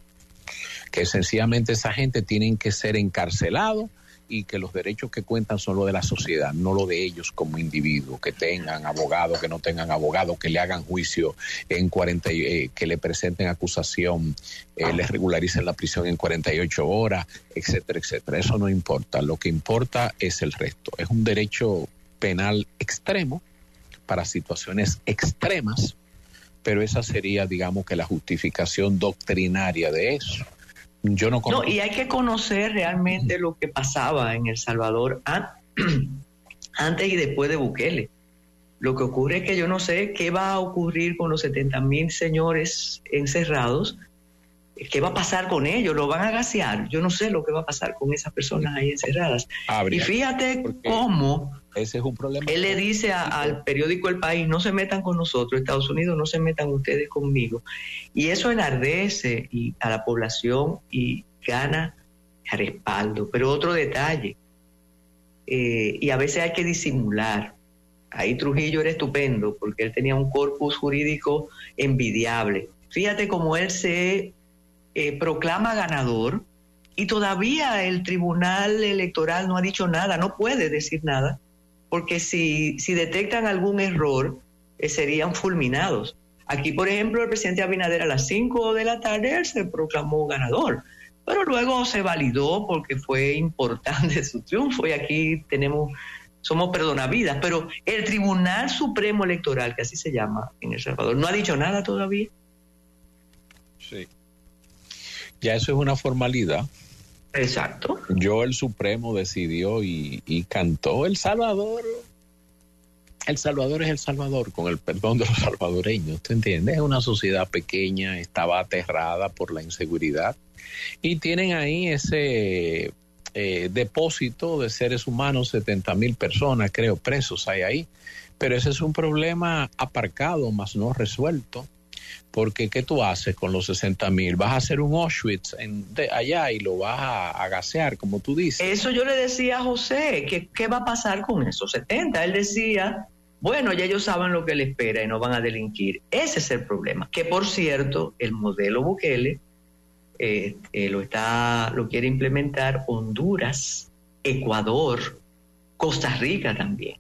que sencillamente esa gente tienen que ser encarcelados y que los derechos que cuentan son los de la sociedad, no los de ellos como individuos, que tengan abogado, que no tengan abogado, que le hagan juicio en 40, eh, que le presenten acusación, eh, le regularicen la prisión en 48 horas, etcétera, etcétera. Eso no importa, lo que importa es el resto. Es un derecho penal extremo para situaciones extremas, pero esa sería, digamos, que la justificación doctrinaria de eso. Yo no, no y hay que conocer realmente lo que pasaba en El Salvador antes y después de Bukele. Lo que ocurre es que yo no sé qué va a ocurrir con los 70 mil señores encerrados ¿Qué va a pasar con ellos? ¿Lo van a gasear? Yo no sé lo que va a pasar con esas personas ahí encerradas. y fíjate cómo ese es un problema. Él le dice al periódico El País, no se metan con nosotros, Estados Unidos, no se metan ustedes conmigo. Y eso enardece a la población y gana respaldo. Pero otro detalle, eh, y a veces hay que disimular. Ahí Trujillo era estupendo porque él tenía un corpus jurídico envidiable. Fíjate cómo él se eh, proclama ganador y todavía el Tribunal Electoral no ha dicho nada, no puede decir nada, porque si, si detectan algún error, eh, serían fulminados. Aquí, por ejemplo, el presidente Abinader a las 5 de la tarde se proclamó ganador, pero luego se validó porque fue importante su triunfo y aquí tenemos somos perdonavidas, pero el Tribunal Supremo Electoral, que así se llama en El Salvador, no ha dicho nada todavía. Sí. Ya eso es una formalidad. Exacto. Yo el Supremo decidió y, cantó El Salvador. El Salvador es El Salvador, con el perdón de los salvadoreños, ¿te entiendes? Es una sociedad pequeña, estaba aterrada por la inseguridad y tienen ahí ese eh, depósito de seres humanos, 70 mil personas, creo, presos hay ahí. Pero ese es un problema aparcado, más no resuelto porque ¿qué tú haces con los 60 mil? ¿Vas a hacer un Auschwitz en, allá y lo vas a, gasear, como tú dices? Eso yo le decía a José, que, ¿qué va a pasar con esos 70? Él decía, bueno, ya ellos saben lo que le espera y no van a delinquir. Ese es el problema. Que por cierto, el modelo Bukele eh, eh, lo, está, lo quiere implementar Honduras, Ecuador, Costa Rica también.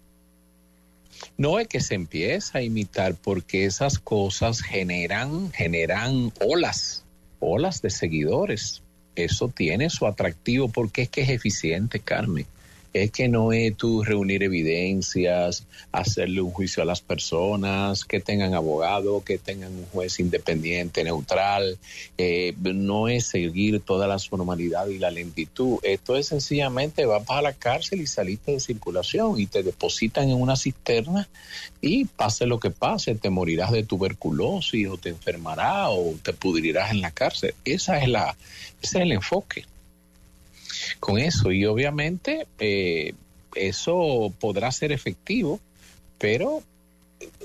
No es que se empieza a imitar porque esas cosas generan, generan olas, olas de seguidores. Eso tiene su atractivo porque es que es eficiente, Carmen es que no es tú reunir evidencias, hacerle un juicio a las personas, que tengan abogado, que tengan un juez independiente, neutral, eh, no es seguir todas las formalidades y la lentitud. Esto es sencillamente vas a la cárcel y saliste de circulación y te depositan en una cisterna y pase lo que pase, te morirás de tuberculosis o te enfermarás o te pudrirás en la cárcel. Esa es la, ese es el enfoque con eso. Y obviamente eh, eso podrá ser efectivo, pero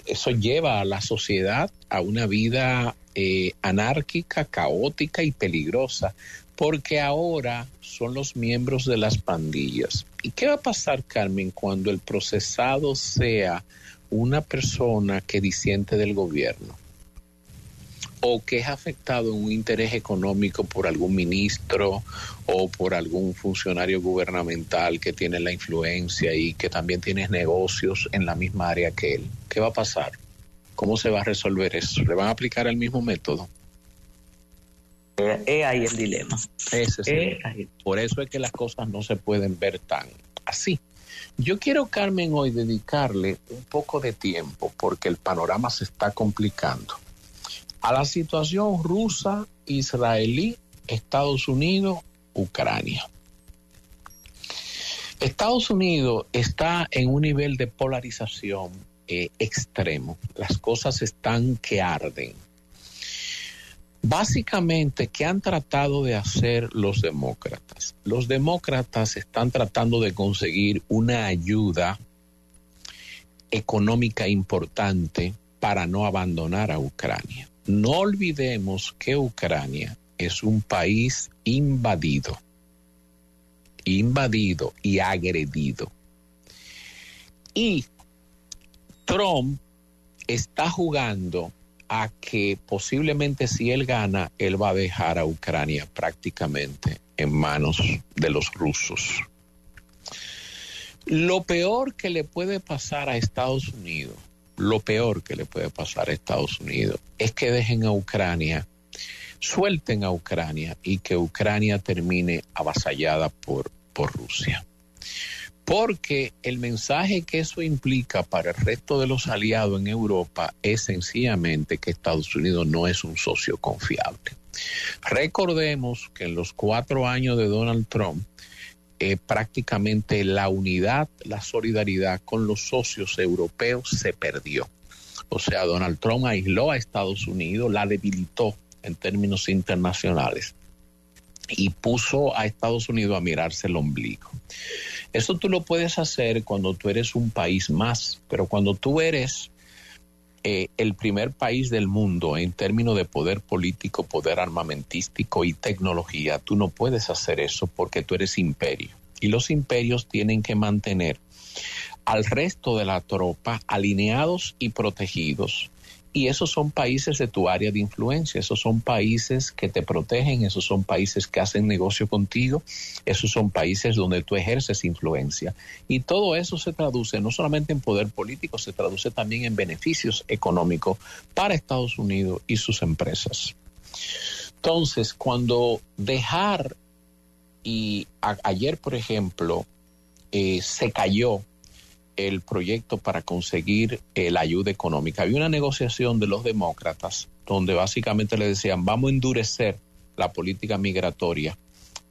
eso lleva a la sociedad a una vida eh, anárquica, caótica y peligrosa, porque ahora son los miembros de las pandillas. ¿Y qué va a pasar, Carmen, cuando el procesado sea una persona que disiente del gobierno? O que es afectado en un interés económico por algún ministro o por algún funcionario gubernamental que tiene la influencia y que también tiene negocios en la misma área que él. ¿Qué va a pasar? ¿Cómo se va a resolver eso? ¿Le van a aplicar el mismo método? Es ahí el dilema. Ese es Por eso es que las cosas no se pueden ver tan así. Yo quiero, Carmen, hoy dedicarle un poco de tiempo porque el panorama se está complicando a la situación rusa, israelí, Estados Unidos, Ucrania. Estados Unidos está en un nivel de polarización eh, extremo. Las cosas están que arden. Básicamente, ¿qué han tratado de hacer los demócratas? Los demócratas están tratando de conseguir una ayuda económica importante para no abandonar a Ucrania. No olvidemos que Ucrania es un país invadido, invadido y agredido. Y Trump está jugando a que posiblemente si él gana, él va a dejar a Ucrania prácticamente en manos de los rusos. Lo peor que le puede pasar a Estados Unidos, lo peor que le puede pasar a Estados Unidos es que dejen a Ucrania, suelten a Ucrania y que Ucrania termine avasallada por, por Rusia porque el mensaje que eso implica para el resto de los aliados en Europa es sencillamente que Estados Unidos no es un socio confiable. Recordemos que en los cuatro años de Donald Trump, eh, prácticamente la unidad, la solidaridad con los socios europeos se perdió. O sea, Donald Trump aisló a Estados Unidos, la debilitó en términos internacionales y puso a Estados Unidos a mirarse el ombligo. Eso tú lo puedes hacer cuando tú eres un país más, pero cuando tú eres eh, el primer país del mundo en términos de poder político, poder armamentístico y tecnología, tú no puedes hacer eso porque tú eres imperio. Y los imperios tienen que mantener al resto de la tropa alineados y protegidos y esos son países de tu área de influencia, esos son países que te protegen, esos son países que hacen negocio contigo, esos son países donde tú ejerces influencia. Y todo eso se traduce no solamente en poder político, se traduce también en beneficios económicos para Estados Unidos y sus empresas. Entonces, cuando dejar, y ayer, por ejemplo, eh, se cayó el proyecto para conseguir eh, la ayuda económica. Había una negociación de los demócratas donde básicamente le decían vamos a endurecer la política migratoria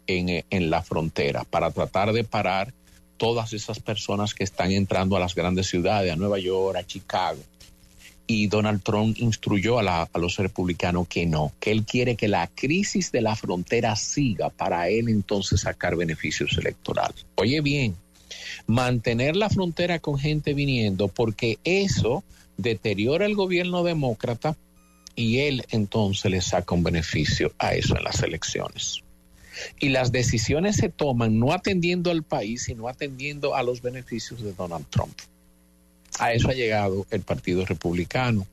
en, eh, en la frontera para tratar de parar todas esas personas que están entrando a las grandes ciudades, a Nueva York, a Chicago. Y Donald Trump instruyó a, a, los republicanos que no, que él quiere que la crisis de la frontera siga para él entonces sacar beneficios electorales. Oye bien, mantener la frontera con gente viniendo, porque eso deteriora el gobierno demócrata y él entonces le saca un beneficio a eso en las elecciones. Y las decisiones se toman no atendiendo al país, sino atendiendo a los beneficios de Donald Trump. A eso ha llegado el Partido Republicano.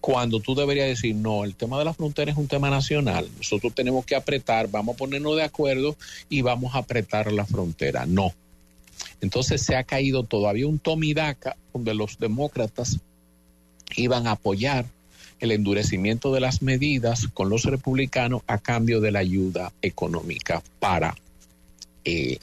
Cuando tú deberías decir, no, el tema de la frontera es un tema nacional, nosotros tenemos que apretar, vamos a ponernos de acuerdo y vamos a apretar la frontera. No, entonces se ha caído todavía un tomidaca donde los demócratas iban a apoyar el endurecimiento de las medidas con los republicanos a cambio de la ayuda económica para eh,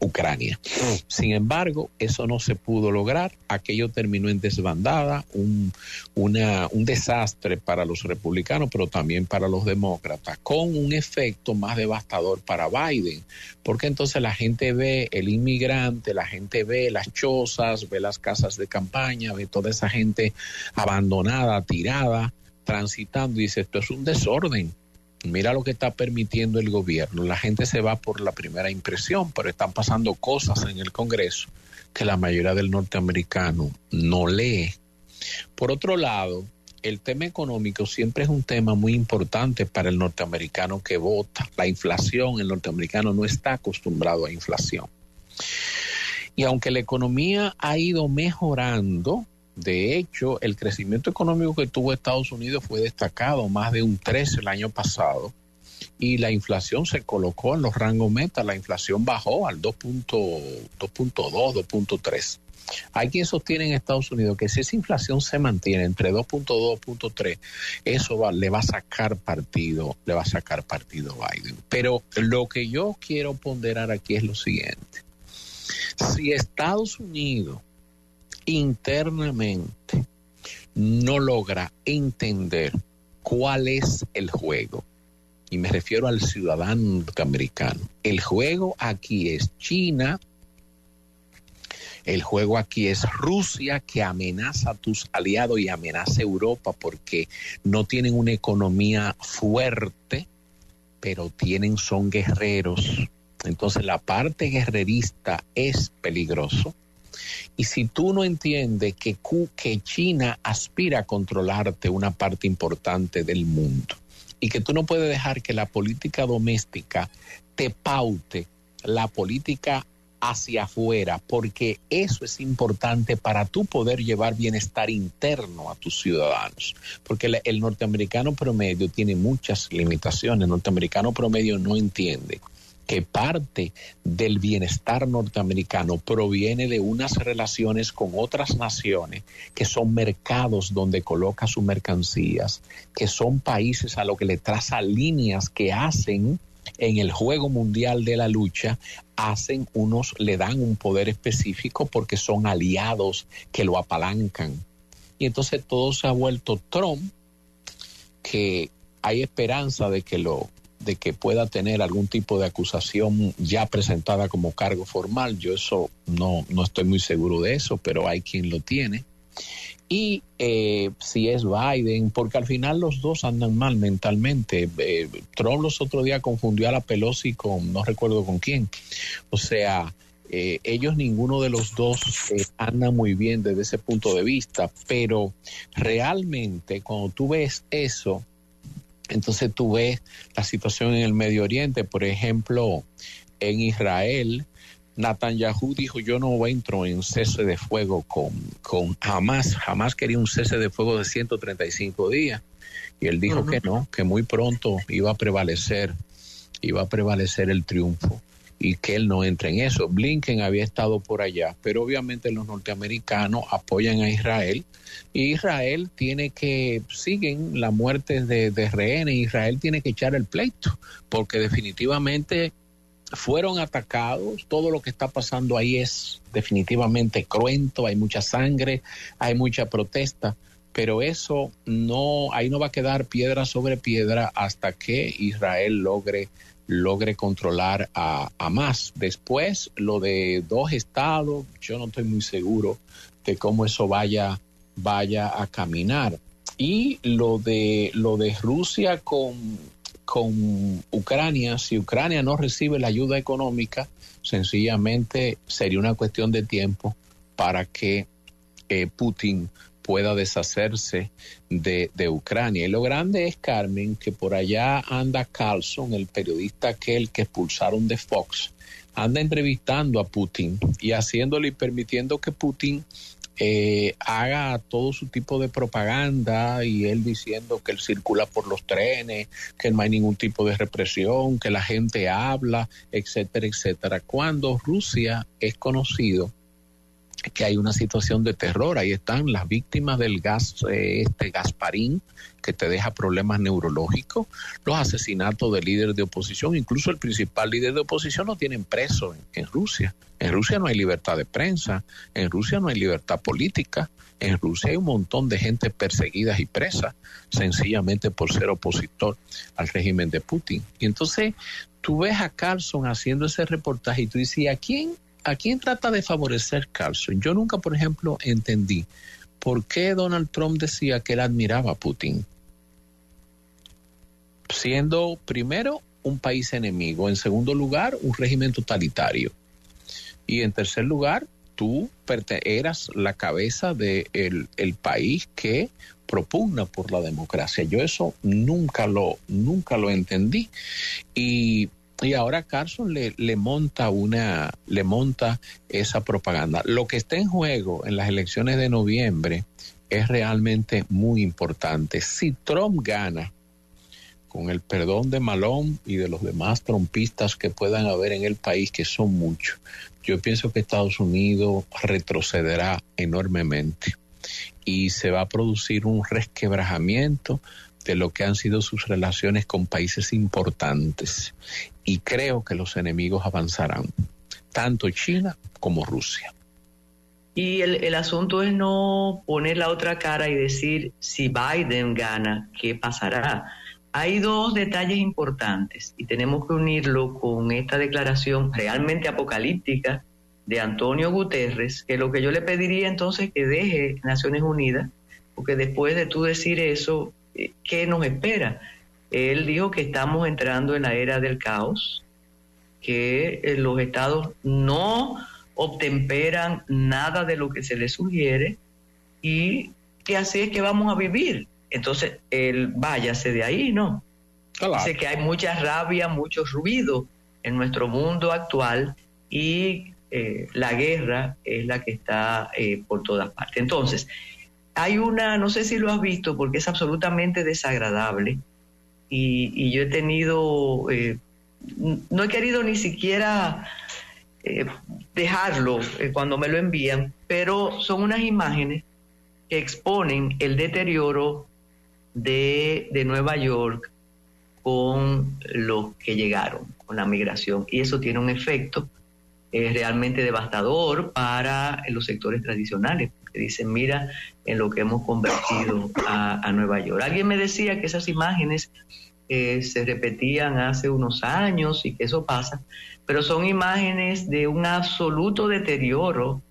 Ucrania. Sin embargo, eso no se pudo lograr. Aquello terminó en desbandada, un, una, un desastre para los republicanos, pero también para los demócratas, con un efecto más devastador para Biden, porque entonces la gente ve el inmigrante, la gente ve las chozas, ve las casas de campaña, ve toda esa gente abandonada, tirada, transitando y dice, esto es un desorden mira lo que está permitiendo el gobierno. La gente se va por la primera impresión, pero están pasando cosas en el Congreso que la mayoría del norteamericano no lee. Por otro lado, el tema económico siempre es un tema muy importante para el norteamericano que vota. La inflación, el norteamericano no está acostumbrado a inflación. Y aunque la economía ha ido mejorando, de hecho, el crecimiento económico que tuvo Estados Unidos fue destacado, más de un 13 el año pasado, y la inflación se colocó en los rangos meta, la inflación bajó al 2.2, 2.3. Hay quien sostiene en Estados Unidos que si esa inflación se mantiene entre 2.2 y 2.3, eso le va a sacar partido, le va a sacar partido Biden. Pero lo que yo quiero ponderar aquí es lo siguiente. Si Estados Unidos internamente no logra entender cuál es el juego. Y me refiero al ciudadano norteamericano. El juego aquí es China, el juego aquí es Rusia que amenaza a tus aliados y amenaza a Europa porque no tienen una economía fuerte, pero tienen, son guerreros. Entonces la parte guerrerista es peligroso. Y si tú no entiendes que, que China aspira a controlarte una parte importante del mundo y que tú no puedes dejar que la política doméstica te paute la política hacia afuera, porque eso es importante para tú poder llevar bienestar interno a tus ciudadanos, porque el, norteamericano promedio tiene muchas limitaciones, el norteamericano promedio no entiende que parte del bienestar norteamericano proviene de unas relaciones con otras naciones que son mercados donde coloca sus mercancías, que son países a lo que le traza líneas que hacen en el juego mundial de la lucha hacen unos, le dan un poder específico porque son aliados que lo apalancan. Y entonces todo se ha vuelto Trump, que hay esperanza de que lo de que pueda tener algún tipo de acusación ya presentada como cargo formal. Yo eso no, no estoy muy seguro de eso, pero hay quien lo tiene y eh, si es Biden, porque al final los dos andan mal mentalmente. Eh, Trump los otro día confundió a la Pelosi con no recuerdo con quién. O sea, eh, ellos ninguno de los dos anda muy bien desde ese punto de vista, pero realmente cuando tú ves eso, entonces tú ves la situación en el Medio Oriente, por ejemplo, en Israel, Netanyahu dijo yo no entro en cese de fuego con, con jamás, jamás quería un cese de fuego de 135 días. Y él dijo que no, que muy pronto iba a prevalecer, iba a prevalecer el triunfo y que él no entre en eso. Blinken había estado por allá, pero obviamente los norteamericanos apoyan a Israel y Israel tiene que, siguen la muerte de, de rehenes, Israel tiene que echar el pleito, porque definitivamente fueron atacados, todo lo que está pasando ahí es definitivamente cruento, hay mucha sangre, hay mucha protesta, pero eso no, ahí no va a quedar piedra sobre piedra hasta que Israel logre logre controlar a, a más. Después, lo de dos estados, yo no estoy muy seguro de cómo eso vaya, vaya a caminar. Y lo de lo de Rusia con con Ucrania, si Ucrania no recibe la ayuda económica, sencillamente sería una cuestión de tiempo para que eh, Putin pueda deshacerse de, de, Ucrania. Y lo grande es, Carmen, que por allá anda Carlson, el periodista aquel que expulsaron de Fox, anda entrevistando a Putin y haciéndole y permitiendo que Putin eh, haga todo su tipo de propaganda y él diciendo que él circula por los trenes, que no hay ningún tipo de represión, que la gente habla, etcétera, etcétera. Cuando Rusia es conocido que hay una situación de terror. Ahí están las víctimas del gas, eh, este Gasparín, que te deja problemas neurológicos, los asesinatos de líderes de oposición, incluso el principal líder de oposición lo tienen preso en, Rusia. En Rusia no hay libertad de prensa, en Rusia no hay libertad política, en Rusia hay un montón de gente perseguida y presa, sencillamente por ser opositor al régimen de Putin. Y entonces tú ves a Carlson haciendo ese reportaje y tú dices, ¿y a quién ¿a quién trata de favorecer Carlson? Yo nunca, por ejemplo, entendí por qué Donald Trump decía que él admiraba a Putin. Siendo primero un país enemigo, en segundo lugar un régimen totalitario y en tercer lugar tú eras la cabeza del de país que propugna por la democracia. Yo eso nunca lo, nunca lo entendí. Y y ahora Carson le, monta una, le monta esa propaganda. Lo que está en juego en las elecciones de noviembre es realmente muy importante. Si Trump gana, con el perdón de Malone y de los demás trompistas que puedan haber en el país, que son muchos, yo pienso que Estados Unidos retrocederá enormemente y se va a producir un resquebrajamiento de lo que han sido sus relaciones con países importantes. Y creo que los enemigos avanzarán, tanto China como Rusia. Y el, asunto es no poner la otra cara y decir, si Biden gana, ¿qué pasará? Hay dos detalles importantes y tenemos que unirlo con esta declaración realmente apocalíptica de Antonio Guterres, que lo que yo le pediría entonces que deje Naciones Unidas, porque después de tú decir eso, eh, ¿qué nos espera? Él dijo que estamos entrando en la era del caos, que eh, los estados no obtemperan nada de lo que se les sugiere y que así es que vamos a vivir. Entonces, él váyase de ahí, ¿no? Dice que hay mucha rabia, mucho ruido en nuestro mundo actual y eh, la guerra es la que está eh, por todas partes. Entonces, hay una, no sé si lo has visto porque es absolutamente desagradable y, yo he tenido, eh, no he querido ni siquiera eh, dejarlo eh, cuando me lo envían, pero son unas imágenes que exponen el deterioro de, de Nueva York con los que llegaron, con la migración. Y eso tiene un efecto realmente devastador para los sectores tradicionales, dicen, mira en lo que hemos convertido a, Nueva York. Alguien me decía que esas imágenes eh, se repetían hace unos años y que eso pasa, pero son imágenes de un absoluto deterioro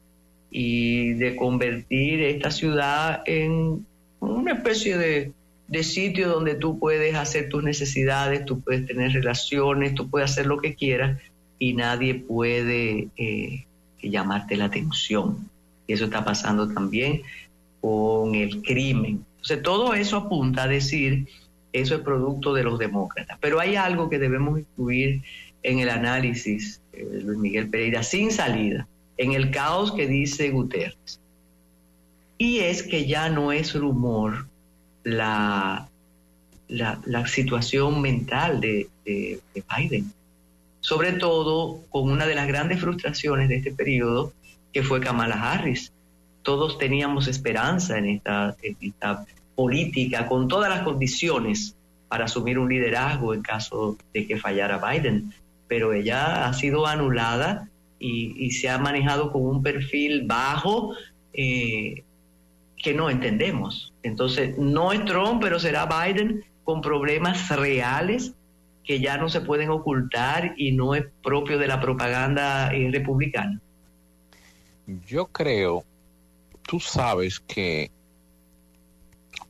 y de convertir esta ciudad en una especie de, sitio donde tú puedes hacer tus necesidades, tú puedes tener relaciones, tú puedes hacer lo que quieras y nadie puede eh, llamarte la atención. Y eso está pasando también con el crimen. Entonces, todo eso apunta a decir, eso es producto de los demócratas. Pero hay algo que debemos incluir en el análisis, eh, Luis Miguel Pereira, sin salida, en el caos que dice Guterres. Y es que ya no es rumor la, la, situación mental de, de, Biden, sobre todo con una de las grandes frustraciones de este periodo, que fue Kamala Harris. Todos teníamos esperanza en esta, política, con todas las condiciones para asumir un liderazgo en caso de que fallara Biden, pero ella ha sido anulada y, se ha manejado con un perfil bajo eh, que no entendemos. Entonces, no es Trump, pero será Biden con problemas reales que ya no se pueden ocultar y no es propio de la propaganda eh, republicana. Yo creo, tú sabes que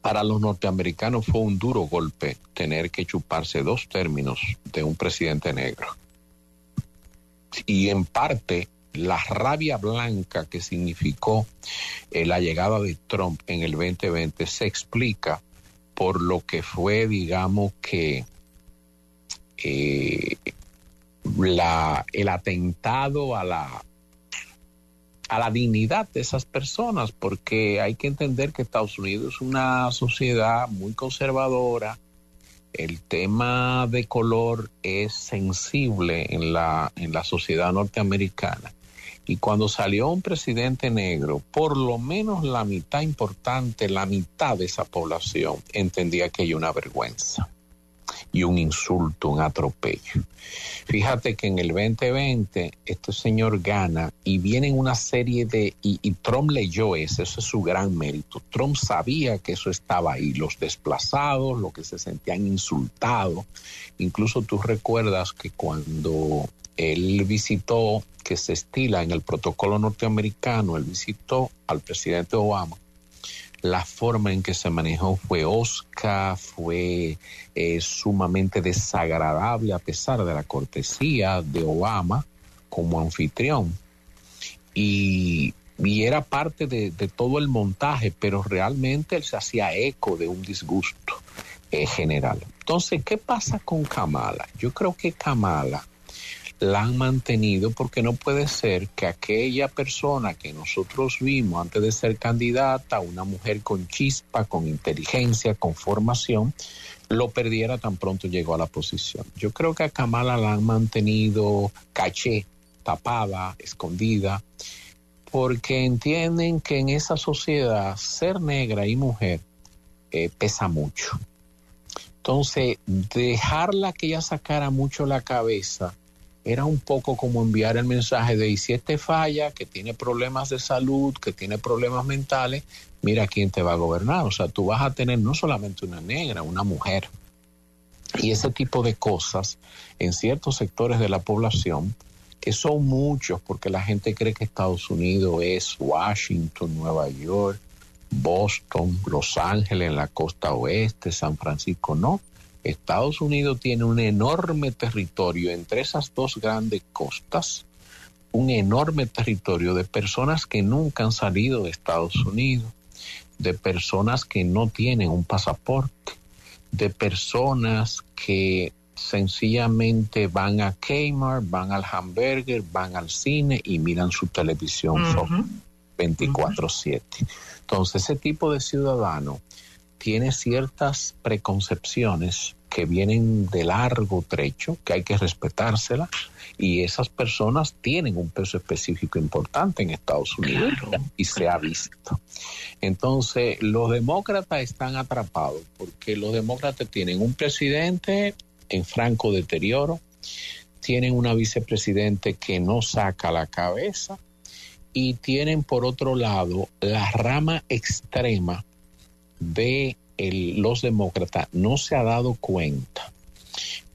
para los norteamericanos fue un duro golpe tener que chuparse dos términos de un presidente negro. Y en parte la rabia blanca que significó eh, la llegada de Trump en el 2020 se explica por lo que fue, digamos que, eh, la, el atentado a la a la dignidad de esas personas, porque hay que entender que Estados Unidos es una sociedad muy conservadora. El tema de color es sensible en la, en la sociedad norteamericana. Y cuando salió un presidente negro, por lo menos la mitad importante, la mitad de esa población entendía que hay una vergüenza y un insulto, un atropello. Fíjate que en el 2020 este señor gana y vienen una serie de, y, Trump leyó eso, eso es su gran mérito. Trump sabía que eso estaba ahí, los desplazados, los que se sentían insultados. Incluso tú recuerdas que cuando él visitó, que se estila en el protocolo norteamericano, él visitó al presidente Obama la forma en que se manejó fue osca, fue eh, sumamente desagradable a pesar de la cortesía de Obama como anfitrión. Y, era parte de, todo el montaje, pero realmente él se hacía eco de un disgusto eh, general. Entonces, ¿qué pasa con Kamala? Yo creo que Kamala la han mantenido porque no puede ser que aquella persona que nosotros vimos antes de ser candidata, una mujer con chispa, con inteligencia, con formación, lo perdiera tan pronto llegó a la posición. Yo creo que a Kamala la han mantenido caché, tapada, escondida, porque entienden que en esa sociedad ser negra y mujer eh, pesa mucho. Entonces, dejarla que ella sacara mucho la cabeza era un poco como enviar el mensaje de, si este falla, que tiene problemas de salud, que tiene problemas mentales, mira quién te va a gobernar. O sea, tú vas a tener no solamente una negra, una mujer. Y ese tipo de cosas en ciertos sectores de la población, que son muchos, porque la gente cree que Estados Unidos es Washington, Nueva York, Boston, Los Ángeles en la costa oeste, San Francisco, no. Estados Unidos tiene un enorme territorio entre esas dos grandes costas, un enorme territorio de personas que nunca han salido de Estados Unidos, de personas que no tienen un pasaporte, de personas que sencillamente van a Kmart, van al hamburger, van al cine y miran su televisión 24/7. Entonces, ese tipo de ciudadano tiene ciertas preconcepciones que vienen de largo trecho, que hay que respetársela, y esas personas tienen un peso específico importante en Estados Unidos y se ha visto. Entonces, los demócratas están atrapados porque los demócratas tienen un presidente en franco deterioro, tienen una vicepresidente que no saca la cabeza y tienen por otro lado la rama extrema de los demócratas no se ha dado cuenta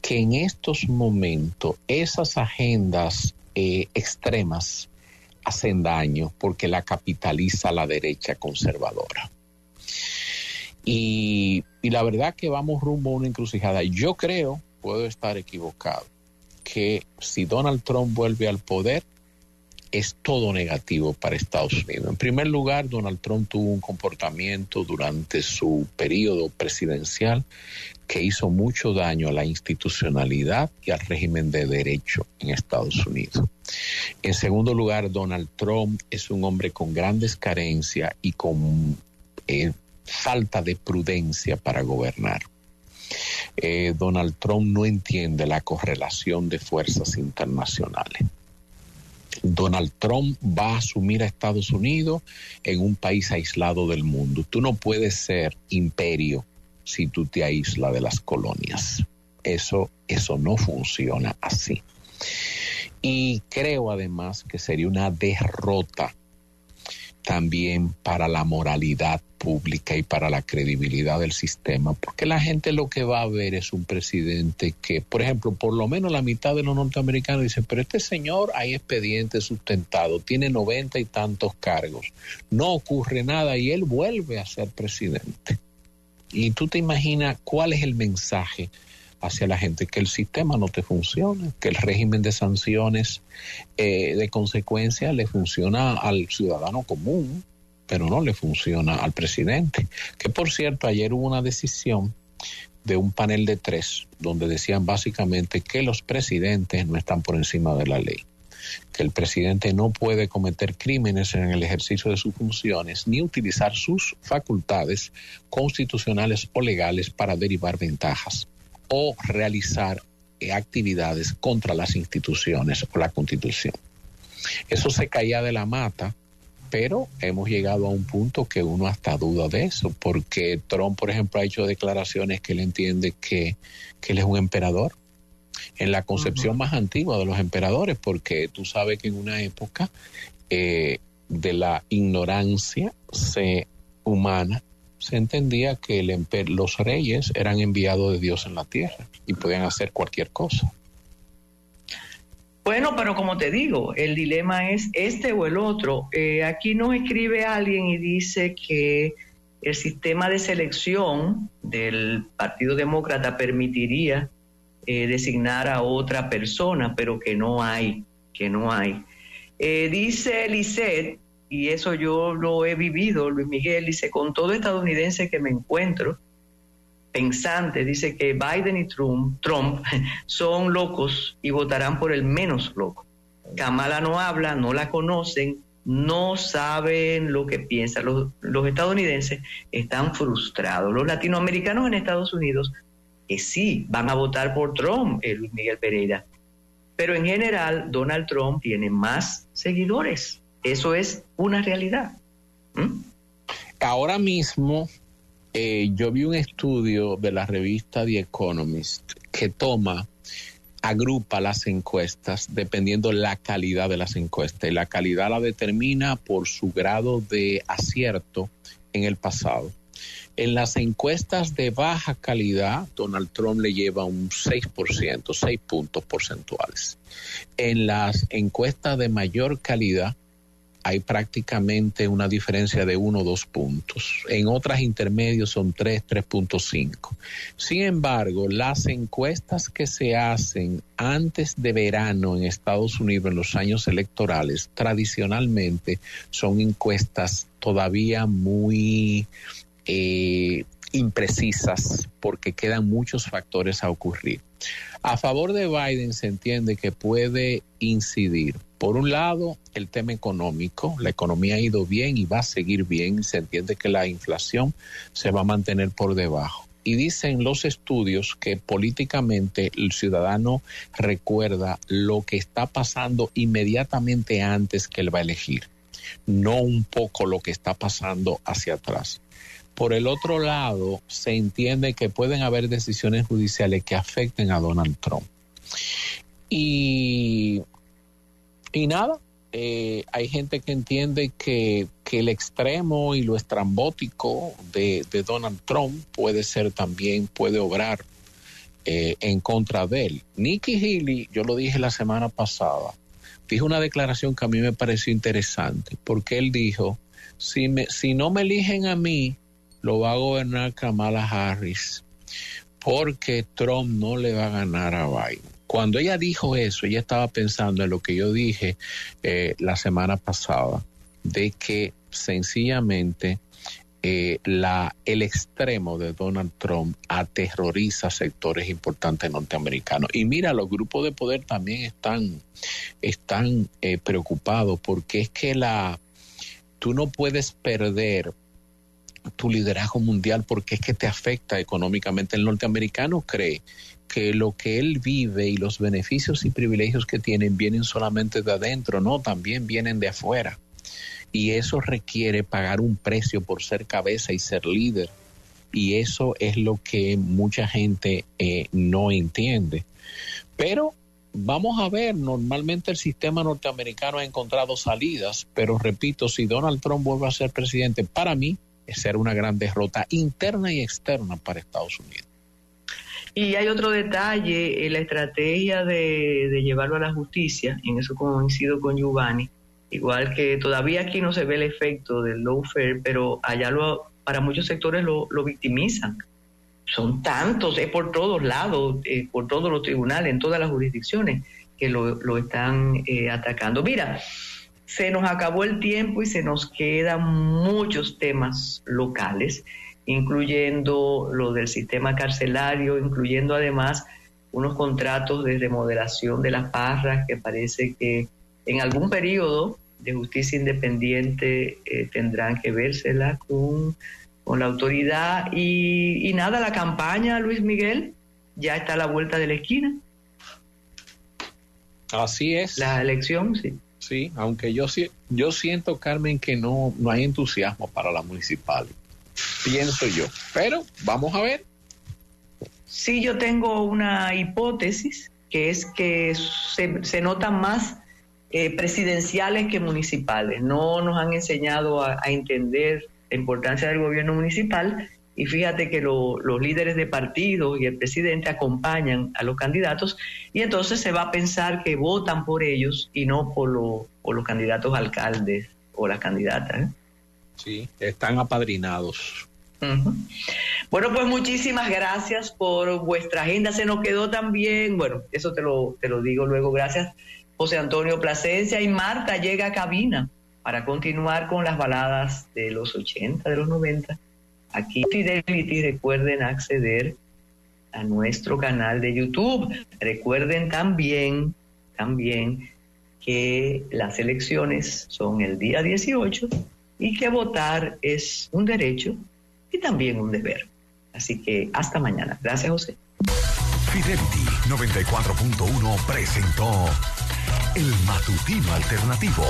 que en estos momentos esas agendas eh, extremas hacen daño porque la capitaliza la derecha conservadora. Y, y la verdad que vamos rumbo a una encrucijada. Yo creo, puedo estar equivocado, que si Donald Trump vuelve al poder, es todo negativo para Estados Unidos. En primer lugar, Donald Trump tuvo un comportamiento durante su periodo presidencial que hizo mucho daño a la institucionalidad y al régimen de derecho en Estados Unidos. En segundo lugar, Donald Trump es un hombre con grandes carencias y con eh, falta de prudencia para gobernar. Eh, Donald Trump no entiende la correlación de fuerzas internacionales. Donald Trump va a asumir a Estados Unidos en un país aislado del mundo. Tú no puedes ser imperio si tú te aíslas de las colonias. Eso, eso no funciona así. Y creo además que sería una derrota también para la moralidad pública y para la credibilidad del sistema, porque la gente lo que va a ver es un presidente que, por ejemplo, por lo menos la mitad de los norteamericanos dicen, pero este señor hay expediente sustentado, tiene noventa y tantos cargos, no ocurre nada y él vuelve a ser presidente. Y tú te imaginas cuál es el mensaje hacia la gente, que el sistema no te funciona, que el régimen de sanciones eh, de consecuencia le funciona al ciudadano común, pero no le funciona al presidente. Que por cierto, ayer hubo una decisión de un panel de tres donde decían básicamente que los presidentes no están por encima de la ley que el presidente no puede cometer crímenes en el ejercicio de sus funciones ni utilizar sus facultades constitucionales o legales para derivar ventajas o realizar eh, actividades contra las instituciones o la constitución. Eso se caía de la mata, pero hemos llegado a un punto que uno hasta duda de eso, porque Trump, por ejemplo, ha hecho declaraciones que él entiende que, él es un emperador, en la concepción más antigua de los emperadores, porque tú sabes que en una época eh, de la ignorancia se, humana se entendía que los reyes eran enviados de Dios en la tierra y podían hacer cualquier cosa. Bueno, pero como te digo, el dilema es este o el otro. Eh, aquí nos escribe alguien y dice que el sistema de selección del Partido Demócrata permitiría eh, designar a otra persona, pero que no hay, que no hay. Eh, dice Lisette y eso yo lo he vivido, Luis Miguel dice, con todo estadounidense que me encuentro, pensante, dice que Biden y Trump, Trump son locos y votarán por el menos loco. Kamala no habla, no la conocen, no saben lo que piensa. Los, los, estadounidenses están frustrados. Los latinoamericanos en Estados Unidos, que sí, van a votar por Trump, eh, Luis Miguel Pereira. Pero en general, Donald Trump tiene más seguidores. Eso es una realidad. ¿Mm? Ahora mismo eh, yo vi un estudio de la revista The Economist que toma agrupa las encuestas dependiendo la calidad de las encuestas y la calidad la determina por su grado de acierto en el pasado. En las encuestas de baja calidad, Donald Trump le lleva un 6%, 6 puntos porcentuales. En las encuestas de mayor calidad, hay prácticamente una diferencia de uno o dos puntos. En otras intermedios son 3, 3.5. Sin embargo, las encuestas que se hacen antes de verano en Estados Unidos en los años electorales, tradicionalmente son encuestas todavía muy eh, imprecisas porque quedan muchos factores a ocurrir. A favor de Biden se entiende que puede incidir, por un lado, el tema económico. La economía ha ido bien y va a seguir bien. Se entiende que la inflación se va a mantener por debajo. Y dicen los estudios que políticamente el ciudadano recuerda lo que está pasando inmediatamente antes que él va a elegir, no un poco lo que está pasando hacia atrás. Por el otro lado, se entiende que pueden haber decisiones judiciales que afecten a Donald Trump. Y, y nada, eh, hay gente que entiende que, el extremo y lo estrambótico de, Donald Trump puede ser también, puede obrar eh, en contra de él. Nikki Haley, yo lo dije la semana pasada, dijo una declaración que a mí me pareció interesante, porque él dijo, si, me, si no me eligen a mí, lo va a gobernar Kamala Harris, porque Trump no le va a ganar a Biden. Cuando ella dijo eso, ella estaba pensando en lo que yo dije eh, la semana pasada, de que sencillamente eh, el extremo de Donald Trump aterroriza sectores importantes norteamericanos. Y mira, los grupos de poder también están, están eh, preocupados porque es que la, tú no puedes perder tu liderazgo mundial porque es que te afecta económicamente. El norteamericano cree que lo que él vive y los beneficios y privilegios que tienen vienen solamente de adentro, no, también vienen de afuera. Y eso requiere pagar un precio por ser cabeza y ser líder. Y eso es lo que mucha gente eh, no entiende. Pero vamos a ver, normalmente el sistema norteamericano ha encontrado salidas, pero repito, si Donald Trump vuelve a ser presidente, para mí, ser una gran derrota interna y externa para Estados Unidos. Y hay otro detalle, eh, la estrategia de, llevarlo a la justicia, en eso coincido con Giovanni, igual que todavía aquí no se ve el efecto del lawfare, pero allá lo, para muchos sectores lo, victimizan. Son tantos, es por todos lados, eh, por todos los tribunales, en todas las jurisdicciones que lo, están eh, atacando. Mira, se nos acabó el tiempo y se nos quedan muchos temas locales, incluyendo lo del sistema carcelario, incluyendo además unos contratos de remodelación de las parras que parece que en algún periodo de justicia independiente eh, tendrán que vérsela con, con la autoridad. Y, y nada, la campaña, Luis Miguel, ya está a la vuelta de la esquina. Así es. La elección, sí. Sí, aunque yo, yo siento, Carmen, que no, no hay entusiasmo para la municipal. Pienso yo. Pero vamos a ver. Sí, yo tengo una hipótesis que es que se, notan más eh, presidenciales que municipales. No nos han enseñado a, a entender la importancia del gobierno municipal y fíjate que los líderes de partido y el presidente acompañan a los candidatos y entonces se va a pensar que votan por ellos y no por, los candidatos alcaldes o las candidatas. ¿eh? Sí, están apadrinados. Bueno, pues muchísimas gracias por vuestra agenda. Se nos quedó también, bueno, eso te lo, te lo digo luego, gracias José Antonio Plasencia y Marta llega a cabina para continuar con las baladas de los 80, de los 90 Aquí Fidelity recuerden acceder a nuestro canal de YouTube. Recuerden también, también que las elecciones son el día 18 y que votar es un derecho y también un deber. Así que hasta mañana. Gracias, José. Fidelity 94.1 presentó el matutino alternativo